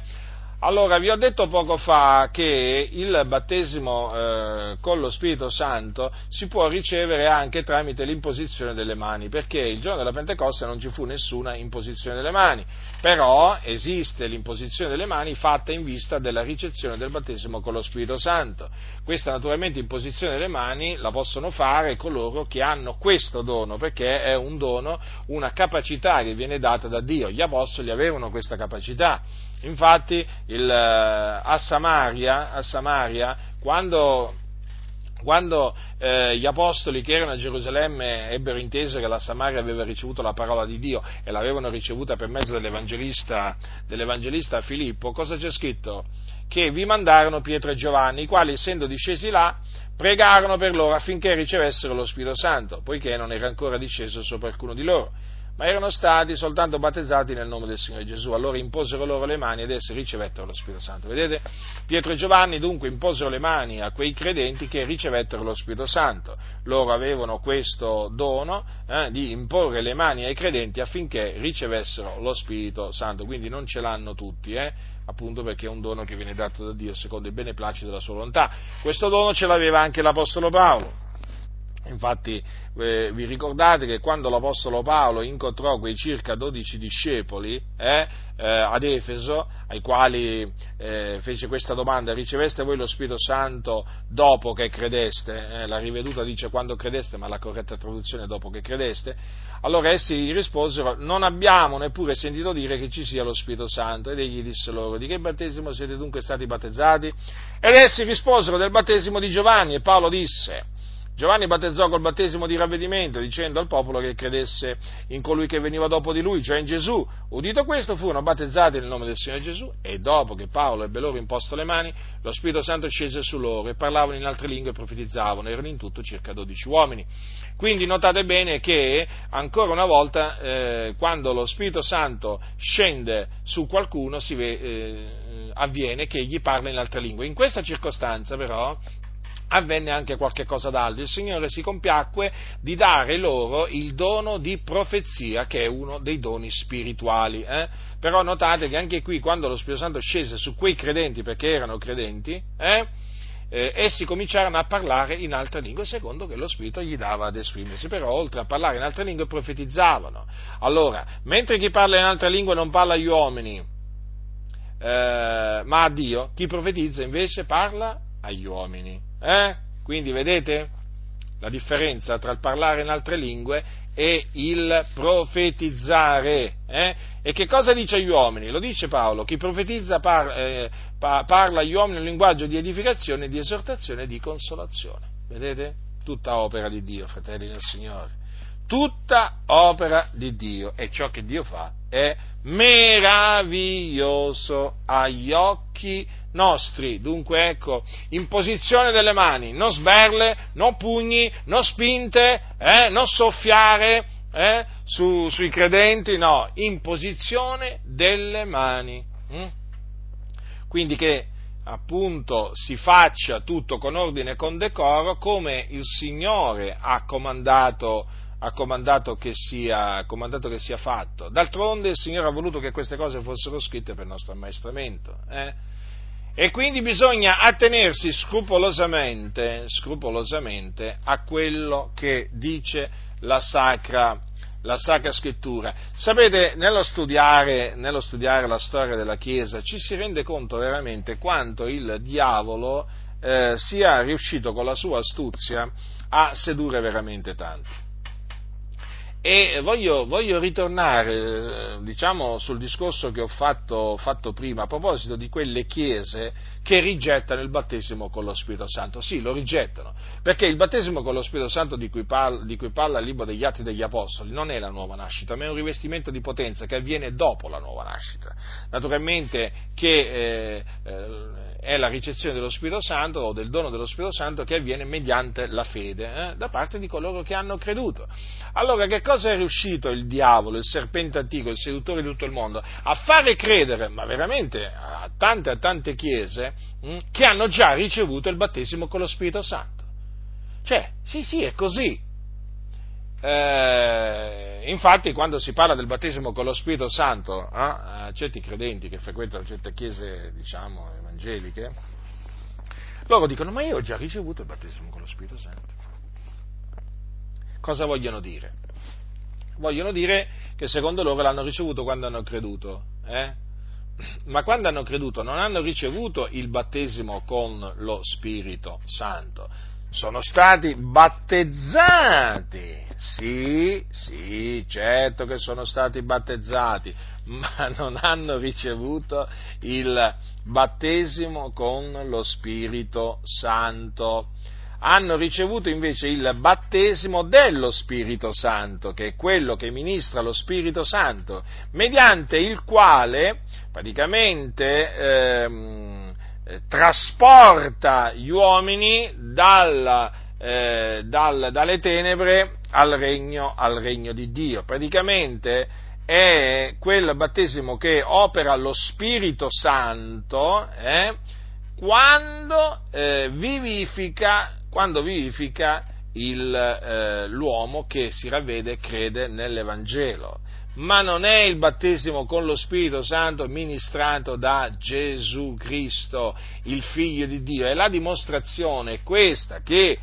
Allora, vi ho detto poco fa che il battesimo eh, con lo Spirito Santo si può ricevere anche tramite l'imposizione delle mani, perché il giorno della Pentecoste non ci fu nessuna imposizione delle mani, però esiste l'imposizione delle mani fatta in vista della ricezione del battesimo con lo Spirito Santo. Questa naturalmente imposizione delle mani la possono fare coloro che hanno questo dono, perché è un dono, una capacità che viene data da Dio. Gli apostoli avevano questa capacità Infatti il, eh, a, Samaria, a, Samaria, quando, quando eh, gli apostoli che erano a Gerusalemme ebbero inteso che la Samaria aveva ricevuto la parola di Dio e l'avevano ricevuta per mezzo dell'evangelista, dell'evangelista Filippo, cosa c'è scritto? Che vi mandarono Pietro e Giovanni, i quali essendo discesi là pregarono per loro affinché ricevessero lo Spirito Santo, poiché non era ancora disceso sopra alcuno di loro ma erano stati soltanto battezzati nel nome del Signore Gesù. Allora imposero loro le mani ed essi ricevettero lo Spirito Santo. Vedete? Pietro e Giovanni dunque imposero le mani a quei credenti che ricevettero lo Spirito Santo. Loro avevano questo dono eh, di imporre le mani ai credenti affinché ricevessero lo Spirito Santo. Quindi non ce l'hanno tutti, eh? appunto perché è un dono che viene dato da Dio secondo il beneplacito della sua volontà. Questo dono ce l'aveva anche l'Apostolo Paolo. Infatti eh, vi ricordate che quando l'Apostolo Paolo incontrò quei circa 12 discepoli eh, eh, ad Efeso, ai quali eh, fece questa domanda, riceveste voi lo Spirito Santo dopo che credeste? Eh, la riveduta dice quando credeste, ma la corretta traduzione è dopo che credeste. Allora essi gli risposero, non abbiamo neppure sentito dire che ci sia lo Spirito Santo. Ed egli disse loro, di che battesimo siete dunque stati battezzati? Ed essi risposero del battesimo di Giovanni e Paolo disse, Giovanni battezzò col battesimo di ravvedimento, dicendo al popolo che credesse in colui che veniva dopo di lui, cioè in Gesù. Udito questo, furono battezzati nel nome del Signore Gesù e dopo che Paolo ebbe loro imposto le mani, lo Spirito Santo scese su loro e parlavano in altre lingue e profetizzavano. Erano in tutto circa 12 uomini. Quindi notate bene che ancora una volta, eh, quando lo Spirito Santo scende su qualcuno, si ve, eh, avviene che gli parla in altre lingue. In questa circostanza, però, avvenne anche qualche cosa d'altro. Il Signore si compiacque di dare loro il dono di profezia, che è uno dei doni spirituali. Eh? Però notate che anche qui, quando lo Spirito Santo scese su quei credenti, perché erano credenti, eh? Eh, essi cominciarono a parlare in altre lingue secondo che lo Spirito gli dava ad esprimersi, però oltre a parlare in altre lingue profetizzavano. Allora, mentre chi parla in altre lingue non parla agli uomini, eh, ma a Dio, chi profetizza invece parla agli uomini. Eh? Quindi vedete la differenza tra il parlare in altre lingue e il profetizzare. Eh? E che cosa dice agli uomini? Lo dice Paolo, chi profetizza par, eh, parla agli uomini un linguaggio di edificazione, di esortazione e di consolazione. Vedete? Tutta opera di Dio, fratelli del Signore. Tutta opera di Dio e ciò che Dio fa è meraviglioso agli occhi nostri. Dunque ecco, imposizione delle mani, non sberle, non pugni, non spinte, eh, non soffiare eh, su, sui credenti, no, imposizione delle mani. Hm? Quindi che appunto si faccia tutto con ordine e con decoro come il Signore ha comandato ha comandato che, sia, comandato che sia fatto. D'altronde il Signore ha voluto che queste cose fossero scritte per il nostro ammaestramento. Eh? E quindi bisogna attenersi scrupolosamente, scrupolosamente a quello che dice la Sacra, la Sacra Scrittura. Sapete, nello studiare, nello studiare, la storia della Chiesa ci si rende conto veramente quanto il diavolo eh, sia riuscito con la sua astuzia a sedurre veramente tanti. E voglio, voglio ritornare diciamo, sul discorso che ho fatto, fatto, prima a proposito di quelle chiese che rigettano il battesimo con lo Spirito Santo. Sì, lo rigettano, perché il battesimo con lo Spirito Santo di cui, parla, di cui parla il libro degli Atti degli Apostoli non è la nuova nascita, ma è un rivestimento di potenza che avviene dopo la nuova nascita. Naturalmente che eh, eh, è la ricezione dello Spirito Santo o del dono dello Spirito Santo che avviene mediante la fede eh, da parte di coloro che hanno creduto. Allora, che cosa è riuscito il diavolo, il serpente antico, il seduttore di tutto il mondo? A fare credere, ma veramente a tante e tante chiese, mh, hm, che hanno già ricevuto il battesimo con lo Spirito Santo. Cioè, sì, sì, è così. eh, infatti quando si parla del battesimo con lo Spirito Santo eh, a certi credenti che frequentano certe chiese, diciamo, evangeliche, loro dicono ma io ho già ricevuto il battesimo con lo Spirito Santo. Cosa vogliono dire? Vogliono dire che secondo loro l'hanno ricevuto quando hanno creduto, eh? ma quando hanno creduto non hanno ricevuto il battesimo con lo Spirito Santo, sono stati battezzati. Sì, sì, certo che sono stati battezzati, ma non hanno ricevuto il battesimo con lo Spirito Santo. Hanno ricevuto invece il battesimo dello Spirito Santo, che è quello che ministra lo Spirito Santo, mediante il quale praticamente ehm, eh, trasporta gli uomini dal, eh, dal, dalle tenebre al regno, al regno di Dio. Praticamente è quel battesimo che opera lo Spirito Santo eh, quando, eh, vivifica, quando vivifica il, eh, l'uomo che si ravvede e crede nell'Evangelo ma non è il battesimo con lo Spirito Santo ministrato da Gesù Cristo, il Figlio di Dio. È la dimostrazione questa che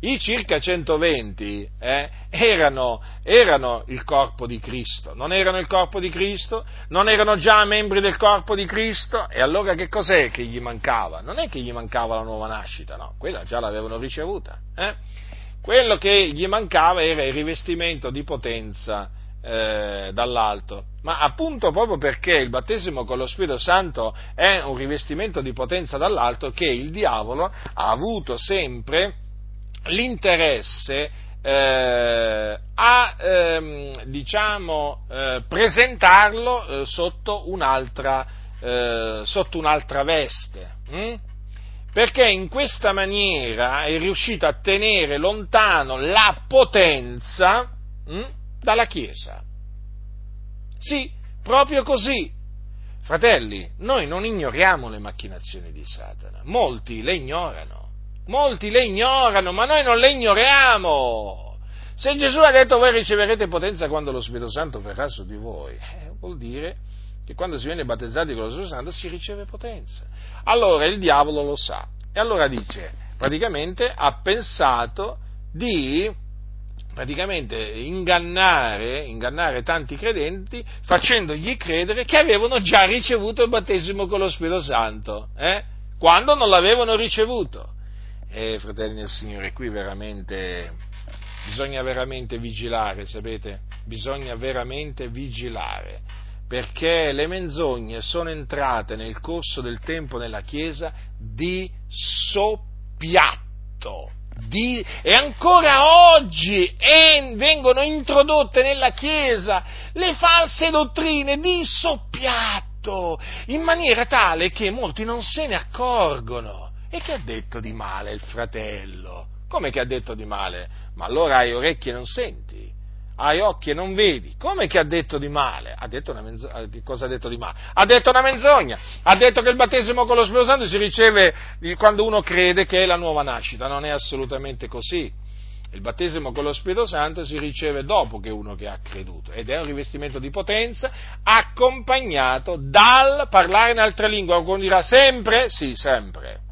i circa 120 eh, erano, erano, il corpo di Cristo, non erano il corpo di Cristo, non erano già membri del corpo di Cristo, e allora che cos'è che gli mancava? Non è che gli mancava la nuova nascita, no, quella già l'avevano ricevuta. Eh? Quello che gli mancava era il rivestimento di potenza eh, dall'alto, ma appunto proprio perché il battesimo con lo Spirito Santo è un rivestimento di potenza dall'alto che il diavolo ha avuto sempre l'interesse eh, a ehm, diciamo, eh, presentarlo eh, sotto un'altra, eh, sotto, un'altra, veste. Hm? Perché in questa maniera è riuscito a tenere lontano la potenza hm? dalla Chiesa. Sì, proprio così. Fratelli, noi non ignoriamo le macchinazioni di Satana, molti le ignorano, molti le ignorano, ma noi non le ignoriamo. Se Gesù ha detto voi riceverete potenza quando lo Spirito Santo verrà su di voi, eh, vuol dire che quando si viene battezzati con lo Spirito Santo si riceve potenza. Allora il diavolo lo sa e allora dice, praticamente ha pensato di praticamente ingannare, ingannare tanti credenti facendogli credere che avevano già ricevuto il battesimo con lo Spirito Santo, eh? quando non l'avevano ricevuto. E fratelli del Signore, qui veramente bisogna veramente vigilare, sapete? Bisogna veramente vigilare, perché le menzogne sono entrate nel corso del tempo nella Chiesa di soppiatto di, e ancora oggi en, vengono introdotte nella Chiesa le false dottrine di soppiatto, in maniera tale che molti non se ne accorgono. E che ha detto di male il fratello? Come che ha detto di male? Ma allora hai orecchie e non senti? hai occhi e non vedi. Come che ha detto di male? Ha detto una menzogna. Eh, che cosa ha detto di male? Ha detto una menzogna. Ha detto che il battesimo con lo Spirito Santo si riceve quando uno crede che è la nuova nascita. Non è assolutamente così. Il battesimo con lo Spirito Santo si riceve dopo che uno che ha creduto ed è un rivestimento di potenza accompagnato dal parlare in altre lingue. Qualcuno dirà sempre? Sì, sempre.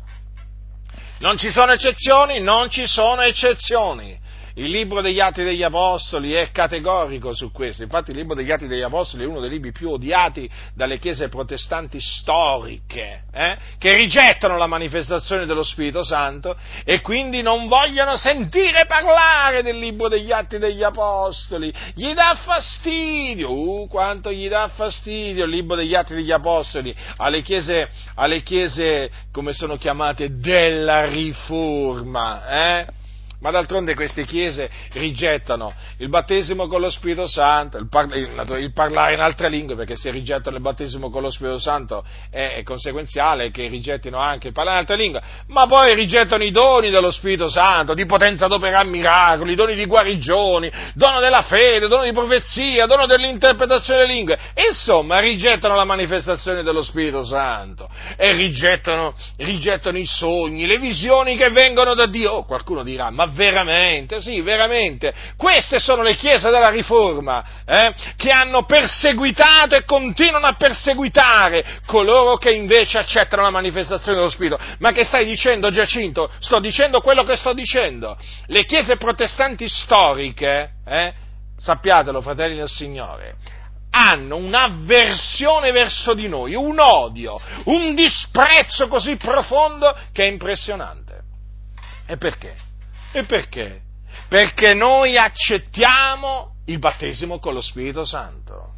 Non ci sono eccezioni? Non ci sono eccezioni. Il libro degli Atti degli Apostoli è categorico su questo, infatti il libro degli Atti degli Apostoli è uno dei libri più odiati dalle chiese protestanti storiche, eh, che rigettano la manifestazione dello Spirito Santo e quindi non vogliono sentire parlare del libro degli Atti degli Apostoli, gli dà fastidio, uh, quanto gli dà fastidio il libro degli Atti degli Apostoli alle chiese, alle chiese come sono chiamate, della Riforma, eh? Ma d'altronde queste chiese rigettano il battesimo con lo Spirito Santo, il, par- il parlare in altre lingue, perché se rigettano il battesimo con lo Spirito Santo è, è, conseguenziale che rigettino anche il parlare in altre lingue, ma poi rigettano i doni dello Spirito Santo, di potenza ad operare miracoli, doni di guarigioni, dono della fede, dono di profezia, dono dell'interpretazione delle lingue, insomma rigettano la manifestazione dello Spirito Santo e rigettano, rigettano i sogni, le visioni che vengono da Dio. Oh, qualcuno dirà, ma Veramente, sì, veramente. Queste sono le chiese della Riforma eh, che hanno perseguitato e continuano a perseguitare coloro che invece accettano la manifestazione dello Spirito. Ma che stai dicendo, Giacinto? Sto dicendo quello che sto dicendo. Le chiese protestanti storiche, eh, sappiatelo, fratelli del Signore, hanno un'avversione verso di noi, un odio, un disprezzo così profondo che è impressionante. E perché? E perché? Perché noi accettiamo il battesimo con lo Spirito Santo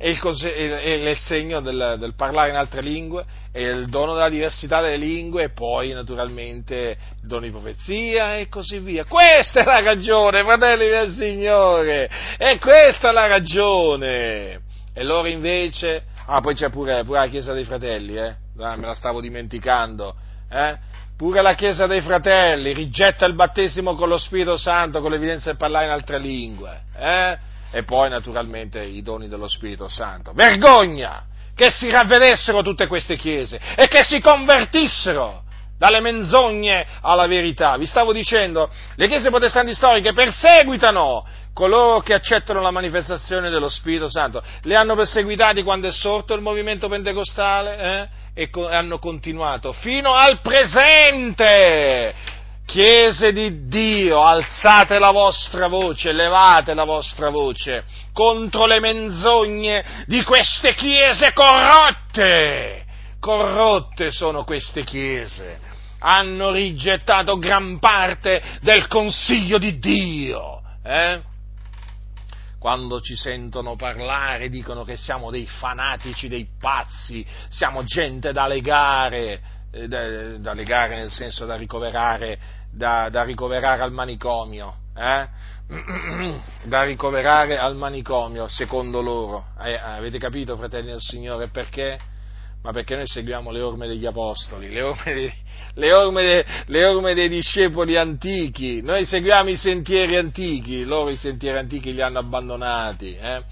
è il, cose, è il segno del, del, parlare in altre lingue, è il dono della diversità delle lingue e poi naturalmente il dono di profezia e così via. Questa è la ragione, fratelli del Signore, è questa la ragione. E loro invece, ah poi c'è pure, pure la Chiesa dei Fratelli, eh? ah, me la stavo dimenticando, eh? Pure la Chiesa dei Fratelli rigetta il battesimo con lo Spirito Santo, con l'evidenza di parlare in altre lingue, eh? e poi naturalmente i doni dello Spirito Santo. Vergogna che si ravvedessero tutte queste chiese e che si convertissero dalle menzogne alla verità. Vi stavo dicendo, le chiese protestanti storiche perseguitano coloro che accettano la manifestazione dello Spirito Santo. Le hanno perseguitati quando è sorto il movimento pentecostale eh? E hanno continuato fino al presente Chiese di Dio, alzate la vostra voce, levate la vostra voce contro le menzogne di queste chiese corrotte. Corrotte sono queste chiese. Hanno rigettato gran parte del consiglio di Dio. Eh? Quando ci sentono parlare dicono che siamo dei fanatici, dei pazzi, siamo gente da legare, eh, da, da legare nel senso da ricoverare da, da ricoverare al manicomio, eh? da ricoverare al manicomio, secondo loro. Eh, avete capito, fratelli del Signore, perché? Ma perché noi seguiamo le orme degli apostoli, le orme, dei, le, orme de, le orme, dei, discepoli antichi, noi seguiamo i sentieri antichi, loro i sentieri antichi li hanno abbandonati. Eh?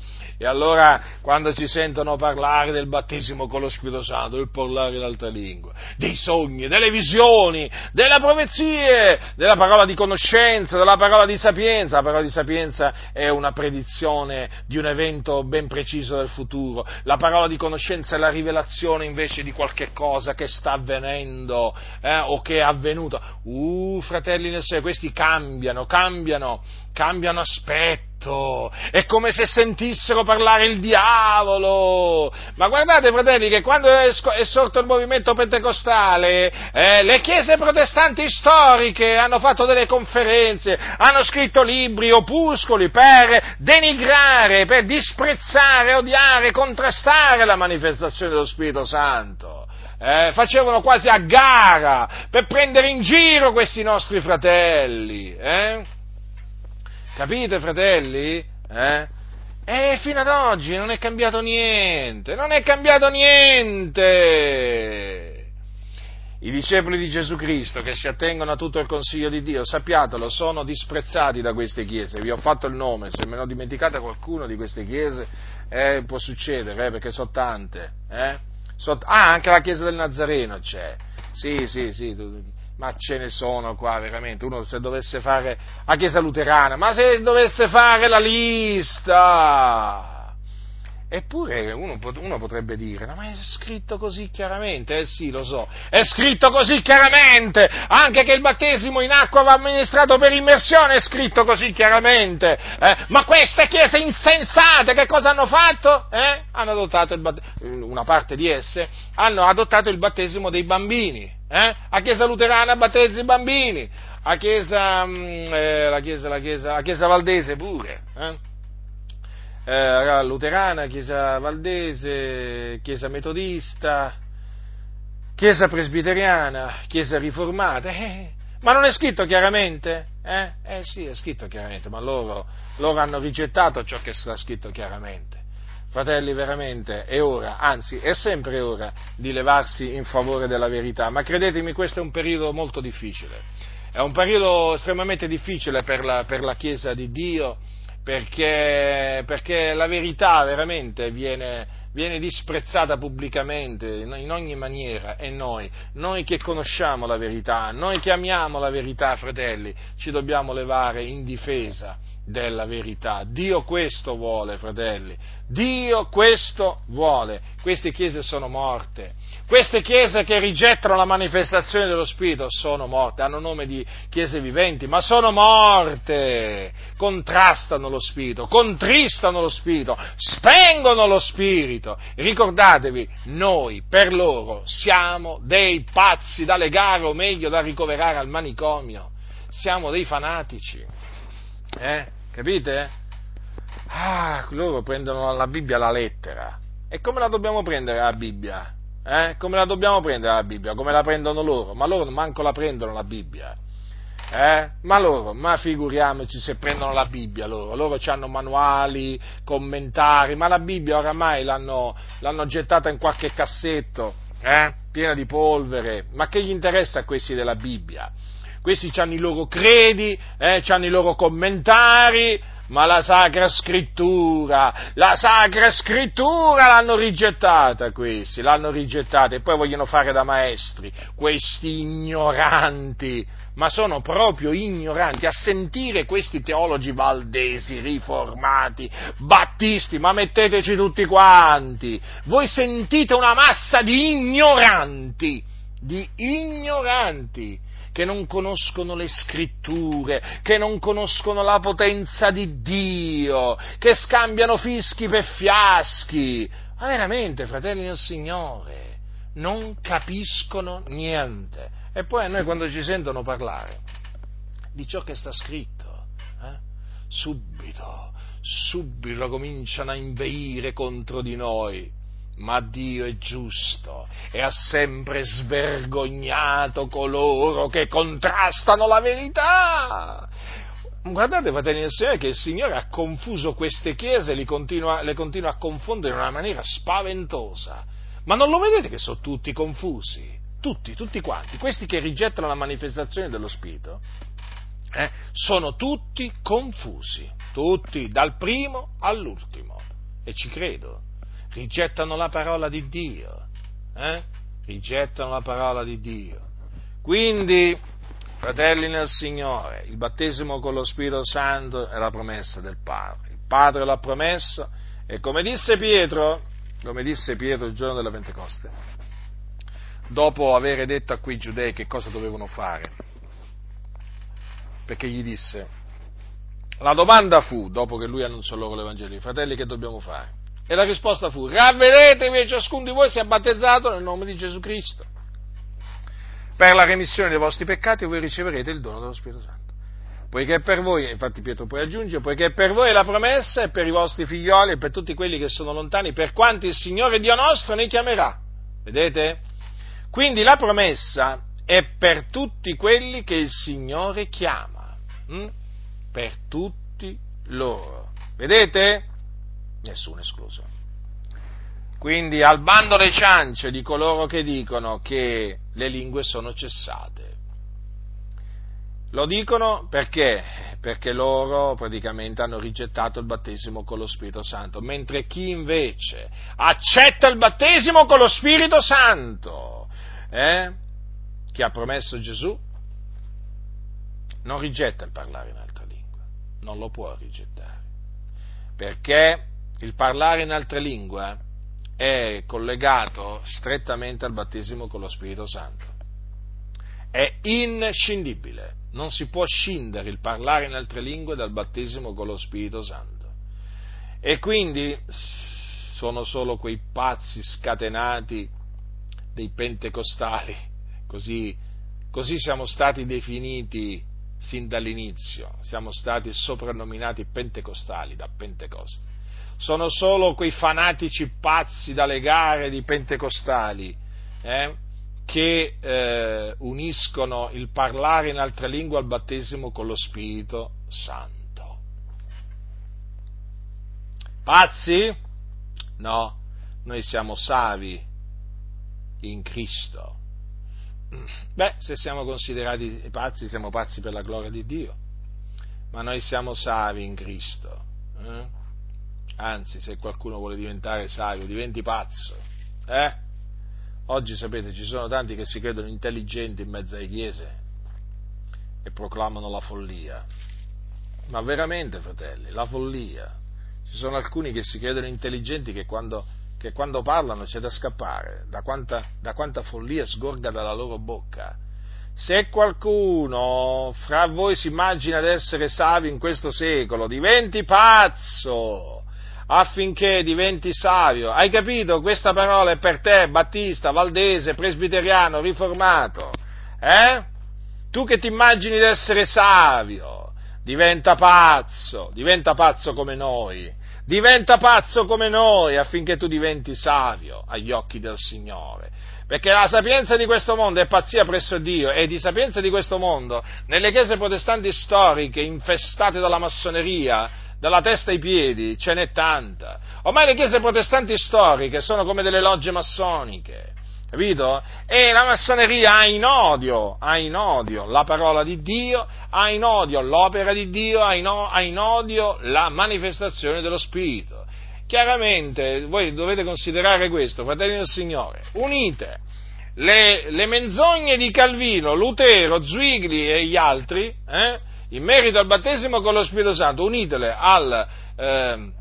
E allora quando ci sentono parlare del battesimo con lo Spirito Santo, del parlare in altre lingue, dei sogni, delle visioni, delle profezie, della parola di conoscenza, della parola di sapienza, la parola di sapienza è una predizione di un evento ben preciso del futuro, la parola di conoscenza è la rivelazione invece di qualche cosa che sta avvenendo eh, o che è avvenuto. Uh, fratelli nel Signore, questi cambiano, cambiano, cambiano aspetto è come se sentissero parlare il diavolo. Ma guardate, fratelli, che quando è, sorto il movimento pentecostale, eh, le chiese protestanti storiche hanno fatto delle conferenze, hanno scritto libri, opuscoli per denigrare, per disprezzare, odiare, contrastare la manifestazione dello Spirito Santo. Eh, facevano quasi a gara per prendere in giro questi nostri fratelli. Eh? Capite, fratelli? Eh? E fino ad oggi non è cambiato niente, non è cambiato niente. I discepoli di Gesù Cristo che si attengono a tutto il consiglio di Dio, sappiatelo, sono disprezzati da queste chiese. Vi ho fatto il nome, se me ne ho dimenticato qualcuno di queste chiese, eh, può succedere, eh, perché sono tante. Eh? So, ah, anche la chiesa del Nazareno c'è. Sì, sì, sì, ma ce ne sono qua veramente, uno se dovesse fare a Chiesa Luterana, ma se dovesse fare la lista, Eppure uno, uno, potrebbe dire, no, ma è scritto così chiaramente, eh sì, lo so, è scritto così chiaramente, anche che il battesimo in acqua va amministrato per immersione, è scritto così chiaramente, eh? ma queste chiese insensate che cosa hanno fatto? Eh? Hanno adottato il battesimo, una parte di esse hanno adottato il battesimo dei bambini, eh? a Chiesa Luterana battezzi i bambini, a Chiesa, mm, eh, la, chiesa, la, chiesa, la Chiesa Valdese pure, eh? eh, luterana, chiesa valdese, chiesa metodista, chiesa presbiteriana, chiesa riformata, eh, ma non è scritto chiaramente? Eh? eh sì, è scritto chiaramente, ma loro, loro hanno rigettato ciò che sta scritto chiaramente. Fratelli, veramente è ora, anzi è sempre ora di levarsi in favore della verità, ma credetemi questo è un periodo molto difficile, è un periodo estremamente difficile per la, per la Chiesa di Dio, perché, perché la verità veramente viene, viene disprezzata pubblicamente in ogni maniera. E noi, noi che conosciamo la verità, noi che amiamo la verità, fratelli, ci dobbiamo levare in difesa della verità. Dio questo vuole, fratelli. Dio questo vuole. Queste chiese sono morte. Queste chiese che rigettano la manifestazione dello Spirito sono morte. Hanno nome di chiese viventi, ma sono morte. Contrastano lo Spirito, contristano lo Spirito, spengono lo Spirito. Ricordatevi, noi per loro siamo dei pazzi da legare o meglio da ricoverare al manicomio. Siamo dei fanatici. Eh? Capite? Ah, loro prendono la Bibbia alla lettera. E come la dobbiamo prendere la Bibbia? Eh? Come la dobbiamo prendere la Bibbia? Come la prendono loro? Ma loro manco la prendono la Bibbia. Eh? Ma loro, ma figuriamoci se prendono la Bibbia loro, loro hanno manuali, commentari, ma la Bibbia oramai l'hanno, l'hanno gettata in qualche cassetto, eh? piena di polvere, ma che gli interessa a questi della Bibbia? Questi hanno i loro credi, eh, hanno i loro commentari, ma la Sacra Scrittura, la Sacra Scrittura l'hanno rigettata questi, l'hanno rigettata e poi vogliono fare da maestri, questi ignoranti, ma sono proprio ignoranti, a sentire questi teologi valdesi, riformati, battisti, ma metteteci tutti quanti, voi sentite una massa di ignoranti, di ignoranti, che non conoscono le scritture, che non conoscono la potenza di Dio, che scambiano fischi per fiaschi. Ma veramente, fratelli del Signore, non capiscono niente. E poi a noi quando ci sentono parlare di ciò che sta scritto, eh, subito, subito cominciano a inveire contro di noi ma Dio è giusto e ha sempre svergognato coloro che contrastano la verità. Guardate, fratelli del Signore, che il Signore ha confuso queste chiese, le continua, le continua a confondere in una maniera spaventosa. Ma non lo vedete che sono tutti confusi? Tutti, tutti quanti. Questi che rigettano la manifestazione dello Spirito eh, sono tutti confusi, tutti, dal primo all'ultimo. E ci credo rigettano la parola di Dio, eh? rigettano la parola di Dio. Quindi, fratelli nel Signore, il battesimo con lo Spirito Santo è la promessa del Padre. Il Padre l'ha promesso e come disse Pietro, come disse Pietro il giorno della Pentecoste, dopo aver detto a quei giudei che cosa dovevano fare, perché gli disse, la domanda fu, dopo che lui annunciò loro l'Evangelo, fratelli che dobbiamo fare? E la risposta fu, ravvedetevi e ciascuno di voi sia battezzato nel nome di Gesù Cristo. Per la remissione dei vostri peccati voi riceverete il dono dello Spirito Santo. Poiché per voi, infatti Pietro poi aggiunge, poiché per voi è la promessa e per i vostri figlioli e per tutti quelli che sono lontani, per quanti il Signore Dio nostro ne chiamerà. Vedete? Quindi la promessa è per tutti quelli che il Signore chiama. Hm? Per tutti loro. Vedete? Nessuno escluso. Quindi al bando le ciance di coloro che dicono che le lingue sono cessate. Lo dicono perché? Perché loro praticamente hanno rigettato il battesimo con lo Spirito Santo, mentre chi invece accetta il battesimo con lo Spirito Santo, eh, che ha promesso Gesù, non rigetta il parlare in altra lingua, non lo può rigettare, perché il parlare in altre lingue è collegato strettamente al battesimo con lo Spirito Santo. È inscindibile, non si può scindere il parlare in altre lingue dal battesimo con lo Spirito Santo. E quindi sono solo quei pazzi scatenati dei pentecostali, così, così siamo stati definiti sin dall'inizio, siamo stati soprannominati pentecostali da Pentecoste sono solo quei fanatici pazzi da legare di pentecostali eh, che eh, uniscono il parlare in altre lingue al battesimo con lo Spirito Santo. Pazzi? No, noi siamo savi in Cristo. Beh, se siamo considerati pazzi, siamo pazzi per la gloria di Dio, ma noi siamo savi in Cristo. Eh? Anzi, se qualcuno vuole diventare savio, diventi pazzo. Eh? Oggi sapete, ci sono tanti che si credono intelligenti in mezzo alle chiese e proclamano la follia. Ma veramente, fratelli, la follia. Ci sono alcuni che si credono intelligenti che quando, che quando parlano c'è da scappare, da quanta, da quanta follia sgorga dalla loro bocca. Se qualcuno fra voi si immagina di essere savio in questo secolo, diventi pazzo affinché diventi savio. Hai capito? Questa parola è per te, battista, valdese, presbiteriano, riformato. Eh? Tu che ti immagini di essere savio, diventa pazzo, diventa pazzo come noi, diventa pazzo come noi affinché tu diventi savio agli occhi del Signore. Perché la sapienza di questo mondo è pazzia presso Dio e di sapienza di questo mondo, nelle chiese protestanti storiche infestate dalla massoneria, dalla testa ai piedi, ce n'è tanta. Ormai le chiese protestanti storiche sono come delle logge massoniche, capito? E la massoneria ha in odio, ha in odio la parola di Dio, ha in odio l'opera di Dio, ha in, odio la manifestazione dello Spirito. Chiaramente voi dovete considerare questo, fratelli del Signore, unite le, le menzogne di Calvino, Lutero, Zwigli e gli altri, eh, in merito al battesimo con lo Spirito Santo, unitele al, eh,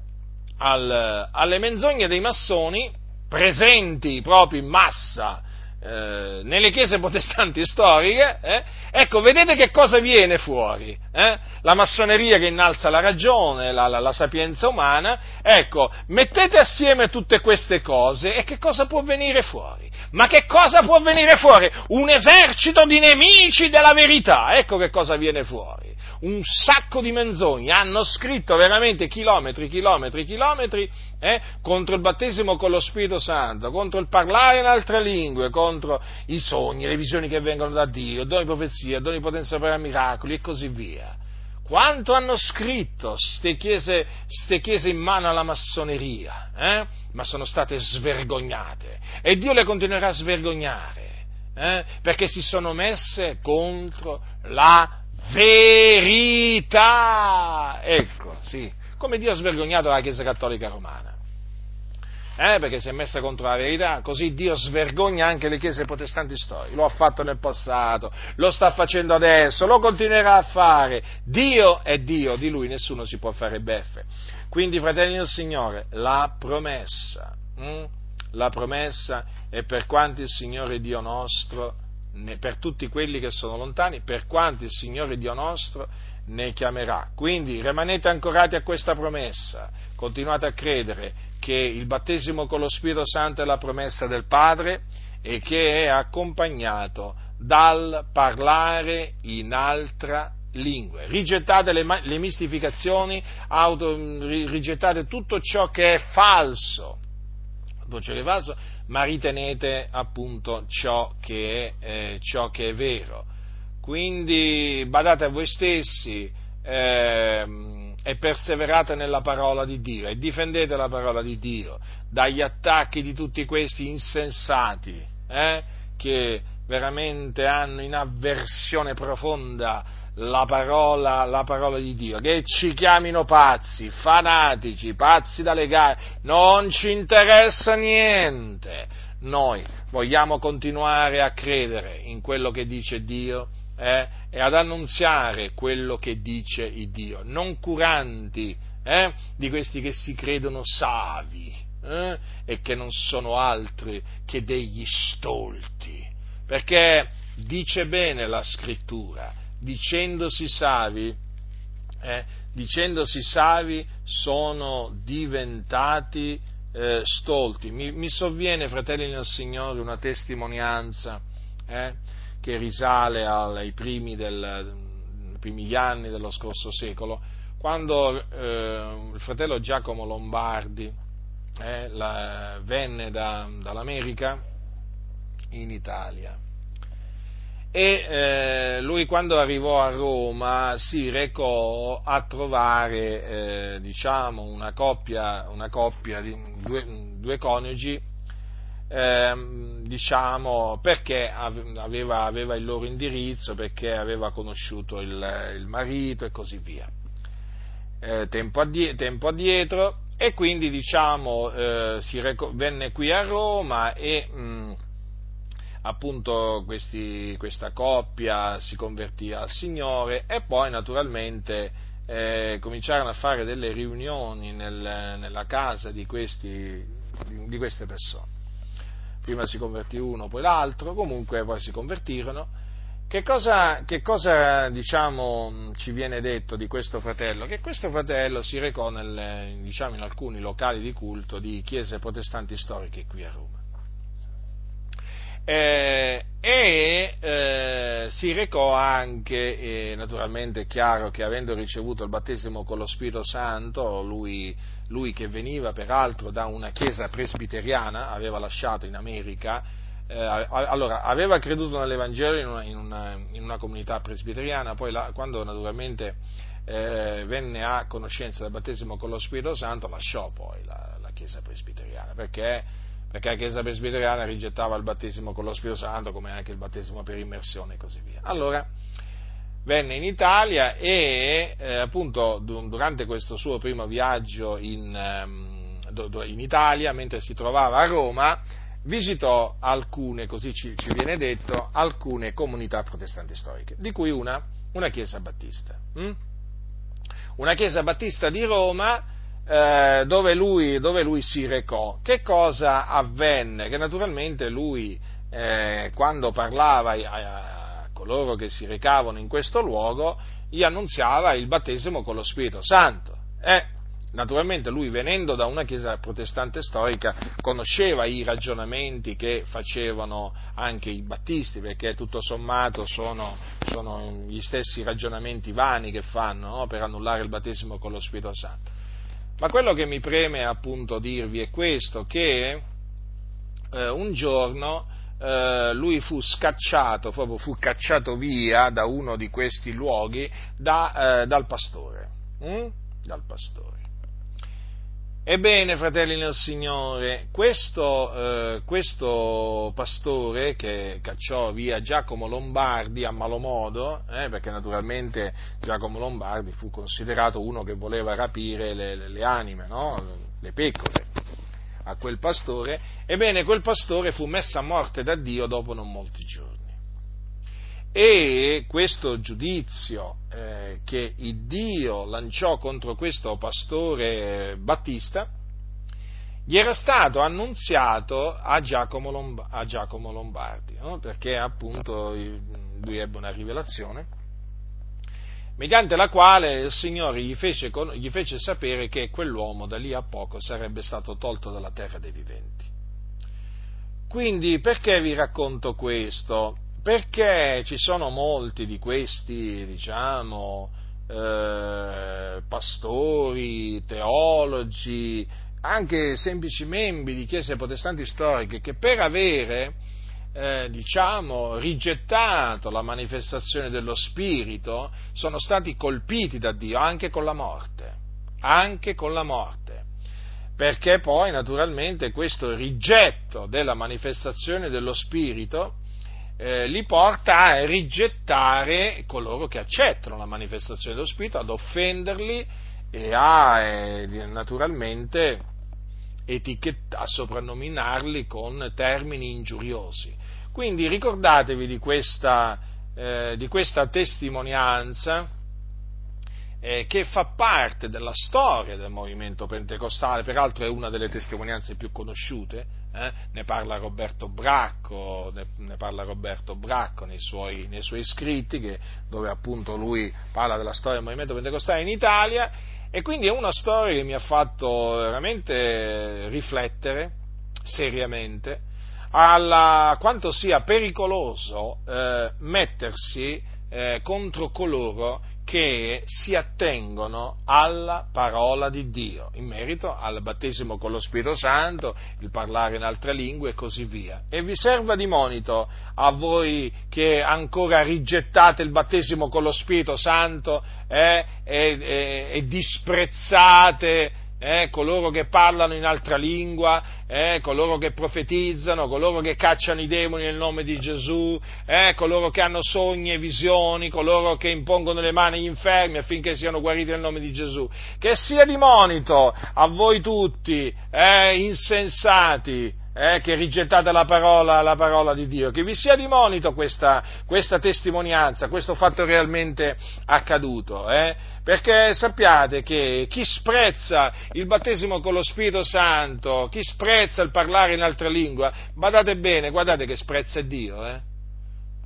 al, alle menzogne dei massoni, presenti proprio in massa eh, nelle chiese protestanti storiche, eh, ecco, vedete che cosa viene fuori? Eh? La massoneria che innalza la ragione, la, la, la, sapienza umana, ecco, mettete assieme tutte queste cose e che cosa può venire fuori? Ma che cosa può venire fuori? Un esercito di nemici della verità, ecco che cosa viene fuori un sacco di menzogne, hanno scritto veramente chilometri, chilometri, chilometri eh, contro il battesimo con lo Spirito Santo, contro il parlare in altre lingue, contro i sogni, le visioni che vengono da Dio, doni profezie, doni potenza per miracoli e così via. Quanto hanno scritto queste chiese, chiese, in mano alla massoneria, eh? ma sono state svergognate e Dio le continuerà a svergognare. Eh? perché si sono messe contro la verità. Ecco, sì, come Dio ha svergognato la Chiesa Cattolica Romana. Eh, perché si è messa contro la verità, così Dio svergogna anche le chiese protestanti storiche. Lo ha fatto nel passato, lo sta facendo adesso, lo continuerà a fare. Dio è Dio, di lui nessuno si può fare beffe. Quindi, fratelli del Signore, la promessa, hm? la promessa è per quanti il Signore Dio nostro per tutti quelli che sono lontani, per quanti il Signore Dio nostro ne chiamerà. Quindi rimanete ancorati a questa promessa, continuate a credere che il battesimo con lo Spirito Santo è la promessa del Padre e che è accompagnato dal parlare in altra lingua. Rigettate le, le mistificazioni, auto, rigettate tutto ciò che è falso. Tutto falso ma ritenete appunto ciò che è, eh, ciò che è vero. Quindi badate a voi stessi eh, e perseverate nella parola di Dio e difendete la parola di Dio dagli attacchi di tutti questi insensati eh, che veramente hanno in avversione profonda la parola, la parola, di Dio, che ci chiamino pazzi, fanatici, pazzi da legare, non ci interessa niente. Noi vogliamo continuare a credere in quello che dice Dio eh, e ad annunziare quello che dice il Dio, non curanti eh, di questi che si credono savi eh, e che non sono altri che degli stolti, perché dice bene la scrittura dicendosi savi, eh, dicendosi savi sono diventati eh, stolti. Mi, mi, sovviene, fratelli nel Signore, una testimonianza eh, che risale ai primi, del, primi anni dello scorso secolo, quando eh, il fratello Giacomo Lombardi eh, la, venne da, dall'America in Italia. E eh, lui quando arrivò a Roma si recò a trovare eh, diciamo una coppia, una coppia di due, due coniugi eh, diciamo perché aveva, aveva, il loro indirizzo, perché aveva conosciuto il, il marito e così via. Eh, tempo, addie, tempo, addietro e quindi diciamo eh, reco- venne qui a Roma e mh, appunto questi, questa coppia si convertì al Signore e poi naturalmente eh, cominciarono a fare delle riunioni nel, nella casa di, questi, di queste persone. Prima si convertì uno, poi l'altro, comunque poi si convertirono che cosa, che cosa diciamo, ci viene detto di questo fratello? Che questo fratello si recò nel, diciamo, in alcuni locali di culto di chiese protestanti storiche qui a Roma. Eh, e eh, si recò anche, eh, naturalmente è chiaro che avendo ricevuto il battesimo con lo Spirito Santo, lui, lui che veniva peraltro da una chiesa presbiteriana, aveva lasciato in America eh, allora, aveva creduto nell'Evangelo in una, in una, in una comunità presbiteriana, poi la, quando naturalmente eh, venne a conoscenza del battesimo con lo Spirito Santo, lasciò poi la, la Chiesa presbiteriana, perché, perché, la Chiesa presbiteriana rigettava il battesimo con lo Spirito Santo, come anche il battesimo per immersione e così via. Allora, venne in Italia e eh, appunto durante questo suo primo viaggio in, ehm, in Italia, mentre si trovava a Roma, visitò alcune, così ci, ci, viene detto, alcune comunità protestanti storiche, di cui una, una chiesa battista. Hm? Una chiesa battista di Roma eh, dove, lui, dove, lui, si recò. Che cosa avvenne? Che naturalmente lui, eh, quando parlava a, a coloro che si recavano in questo luogo, gli annunziava il battesimo con lo Spirito Santo. Eh, Naturalmente lui venendo da una chiesa protestante storica conosceva i ragionamenti che facevano anche i battisti, perché tutto sommato sono, sono gli stessi ragionamenti vani che fanno no? per annullare il battesimo con lo Spirito Santo. Ma quello che mi preme appunto dirvi è questo, che eh, un giorno eh, lui fu scacciato, proprio fu cacciato via da uno di questi luoghi da, eh, dal pastore. Hm? Dal pastore. Ebbene, fratelli nel Signore, questo, eh, questo, pastore che cacciò via Giacomo Lombardi a malo modo, eh, perché naturalmente Giacomo Lombardi fu considerato uno che voleva rapire le, le, le anime, no? le pecore a quel pastore, ebbene quel pastore fu messo a morte da Dio dopo non molti giorni e questo giudizio eh, che il Dio lanciò contro questo pastore Battista gli era stato annunziato a Giacomo, Lomb- a Giacomo Lombardi, no? perché appunto lui ebbe una rivelazione mediante la quale il Signore gli fece, gli fece sapere che quell'uomo da lì a poco sarebbe stato tolto dalla terra dei viventi. Quindi perché vi racconto questo? Perché ci sono molti di questi, diciamo, eh, pastori, teologi, anche semplici membri di chiese protestanti storiche che per avere, eh, diciamo, rigettato la manifestazione dello Spirito sono stati colpiti da Dio anche con la morte, anche con la morte. Perché poi naturalmente questo rigetto della manifestazione dello Spirito eh, li porta a rigettare coloro che accettano la manifestazione dello Spirito, ad offenderli e a eh, naturalmente a soprannominarli con termini ingiuriosi. Quindi ricordatevi di questa, eh, di questa testimonianza eh, che fa parte della storia del movimento pentecostale, peraltro è una delle testimonianze più conosciute, eh? ne parla Roberto Bracco, ne, ne parla Roberto Bracco nei suoi, nei suoi scritti, che, dove appunto lui parla della storia del movimento pentecostale in Italia, e quindi è una storia che mi ha fatto veramente riflettere seriamente alla quanto sia pericoloso eh, mettersi eh, contro coloro che si attengono alla parola di Dio, in merito al battesimo con lo Spirito Santo, il parlare in altre lingue e così via. E vi serva di monito a voi che ancora rigettate il battesimo con lo Spirito Santo eh, e, e, e disprezzate eh, coloro che parlano in altra lingua, eh, coloro che profetizzano, coloro che cacciano i demoni nel nome di Gesù, eh, coloro che hanno sogni e visioni, coloro che impongono le mani agli infermi affinché siano guariti nel nome di Gesù. Che sia di monito a voi tutti, eh, insensati, eh, che rigettate la parola, la parola, di Dio, che vi sia di monito questa, questa testimonianza, questo fatto realmente accaduto, eh, perché sappiate che chi sprezza il battesimo con lo Spirito Santo, chi sprezza il parlare in altra lingua, badate bene, guardate che sprezza Dio, eh.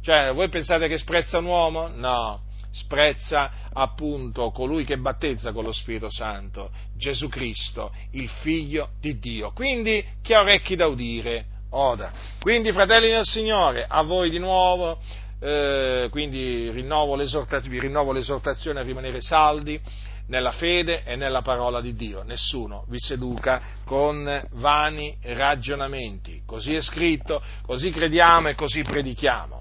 Cioè, voi pensate che sprezza un uomo? No sprezza appunto colui che battezza con lo Spirito Santo, Gesù Cristo, il Figlio di Dio. Quindi chi ha orecchi da udire, oda. Quindi fratelli del Signore, a voi di nuovo, eh, quindi rinnovo, vi rinnovo l'esortazione a rimanere saldi nella fede e nella parola di Dio. Nessuno vi seduca con vani ragionamenti. Così è scritto, così crediamo e così predichiamo.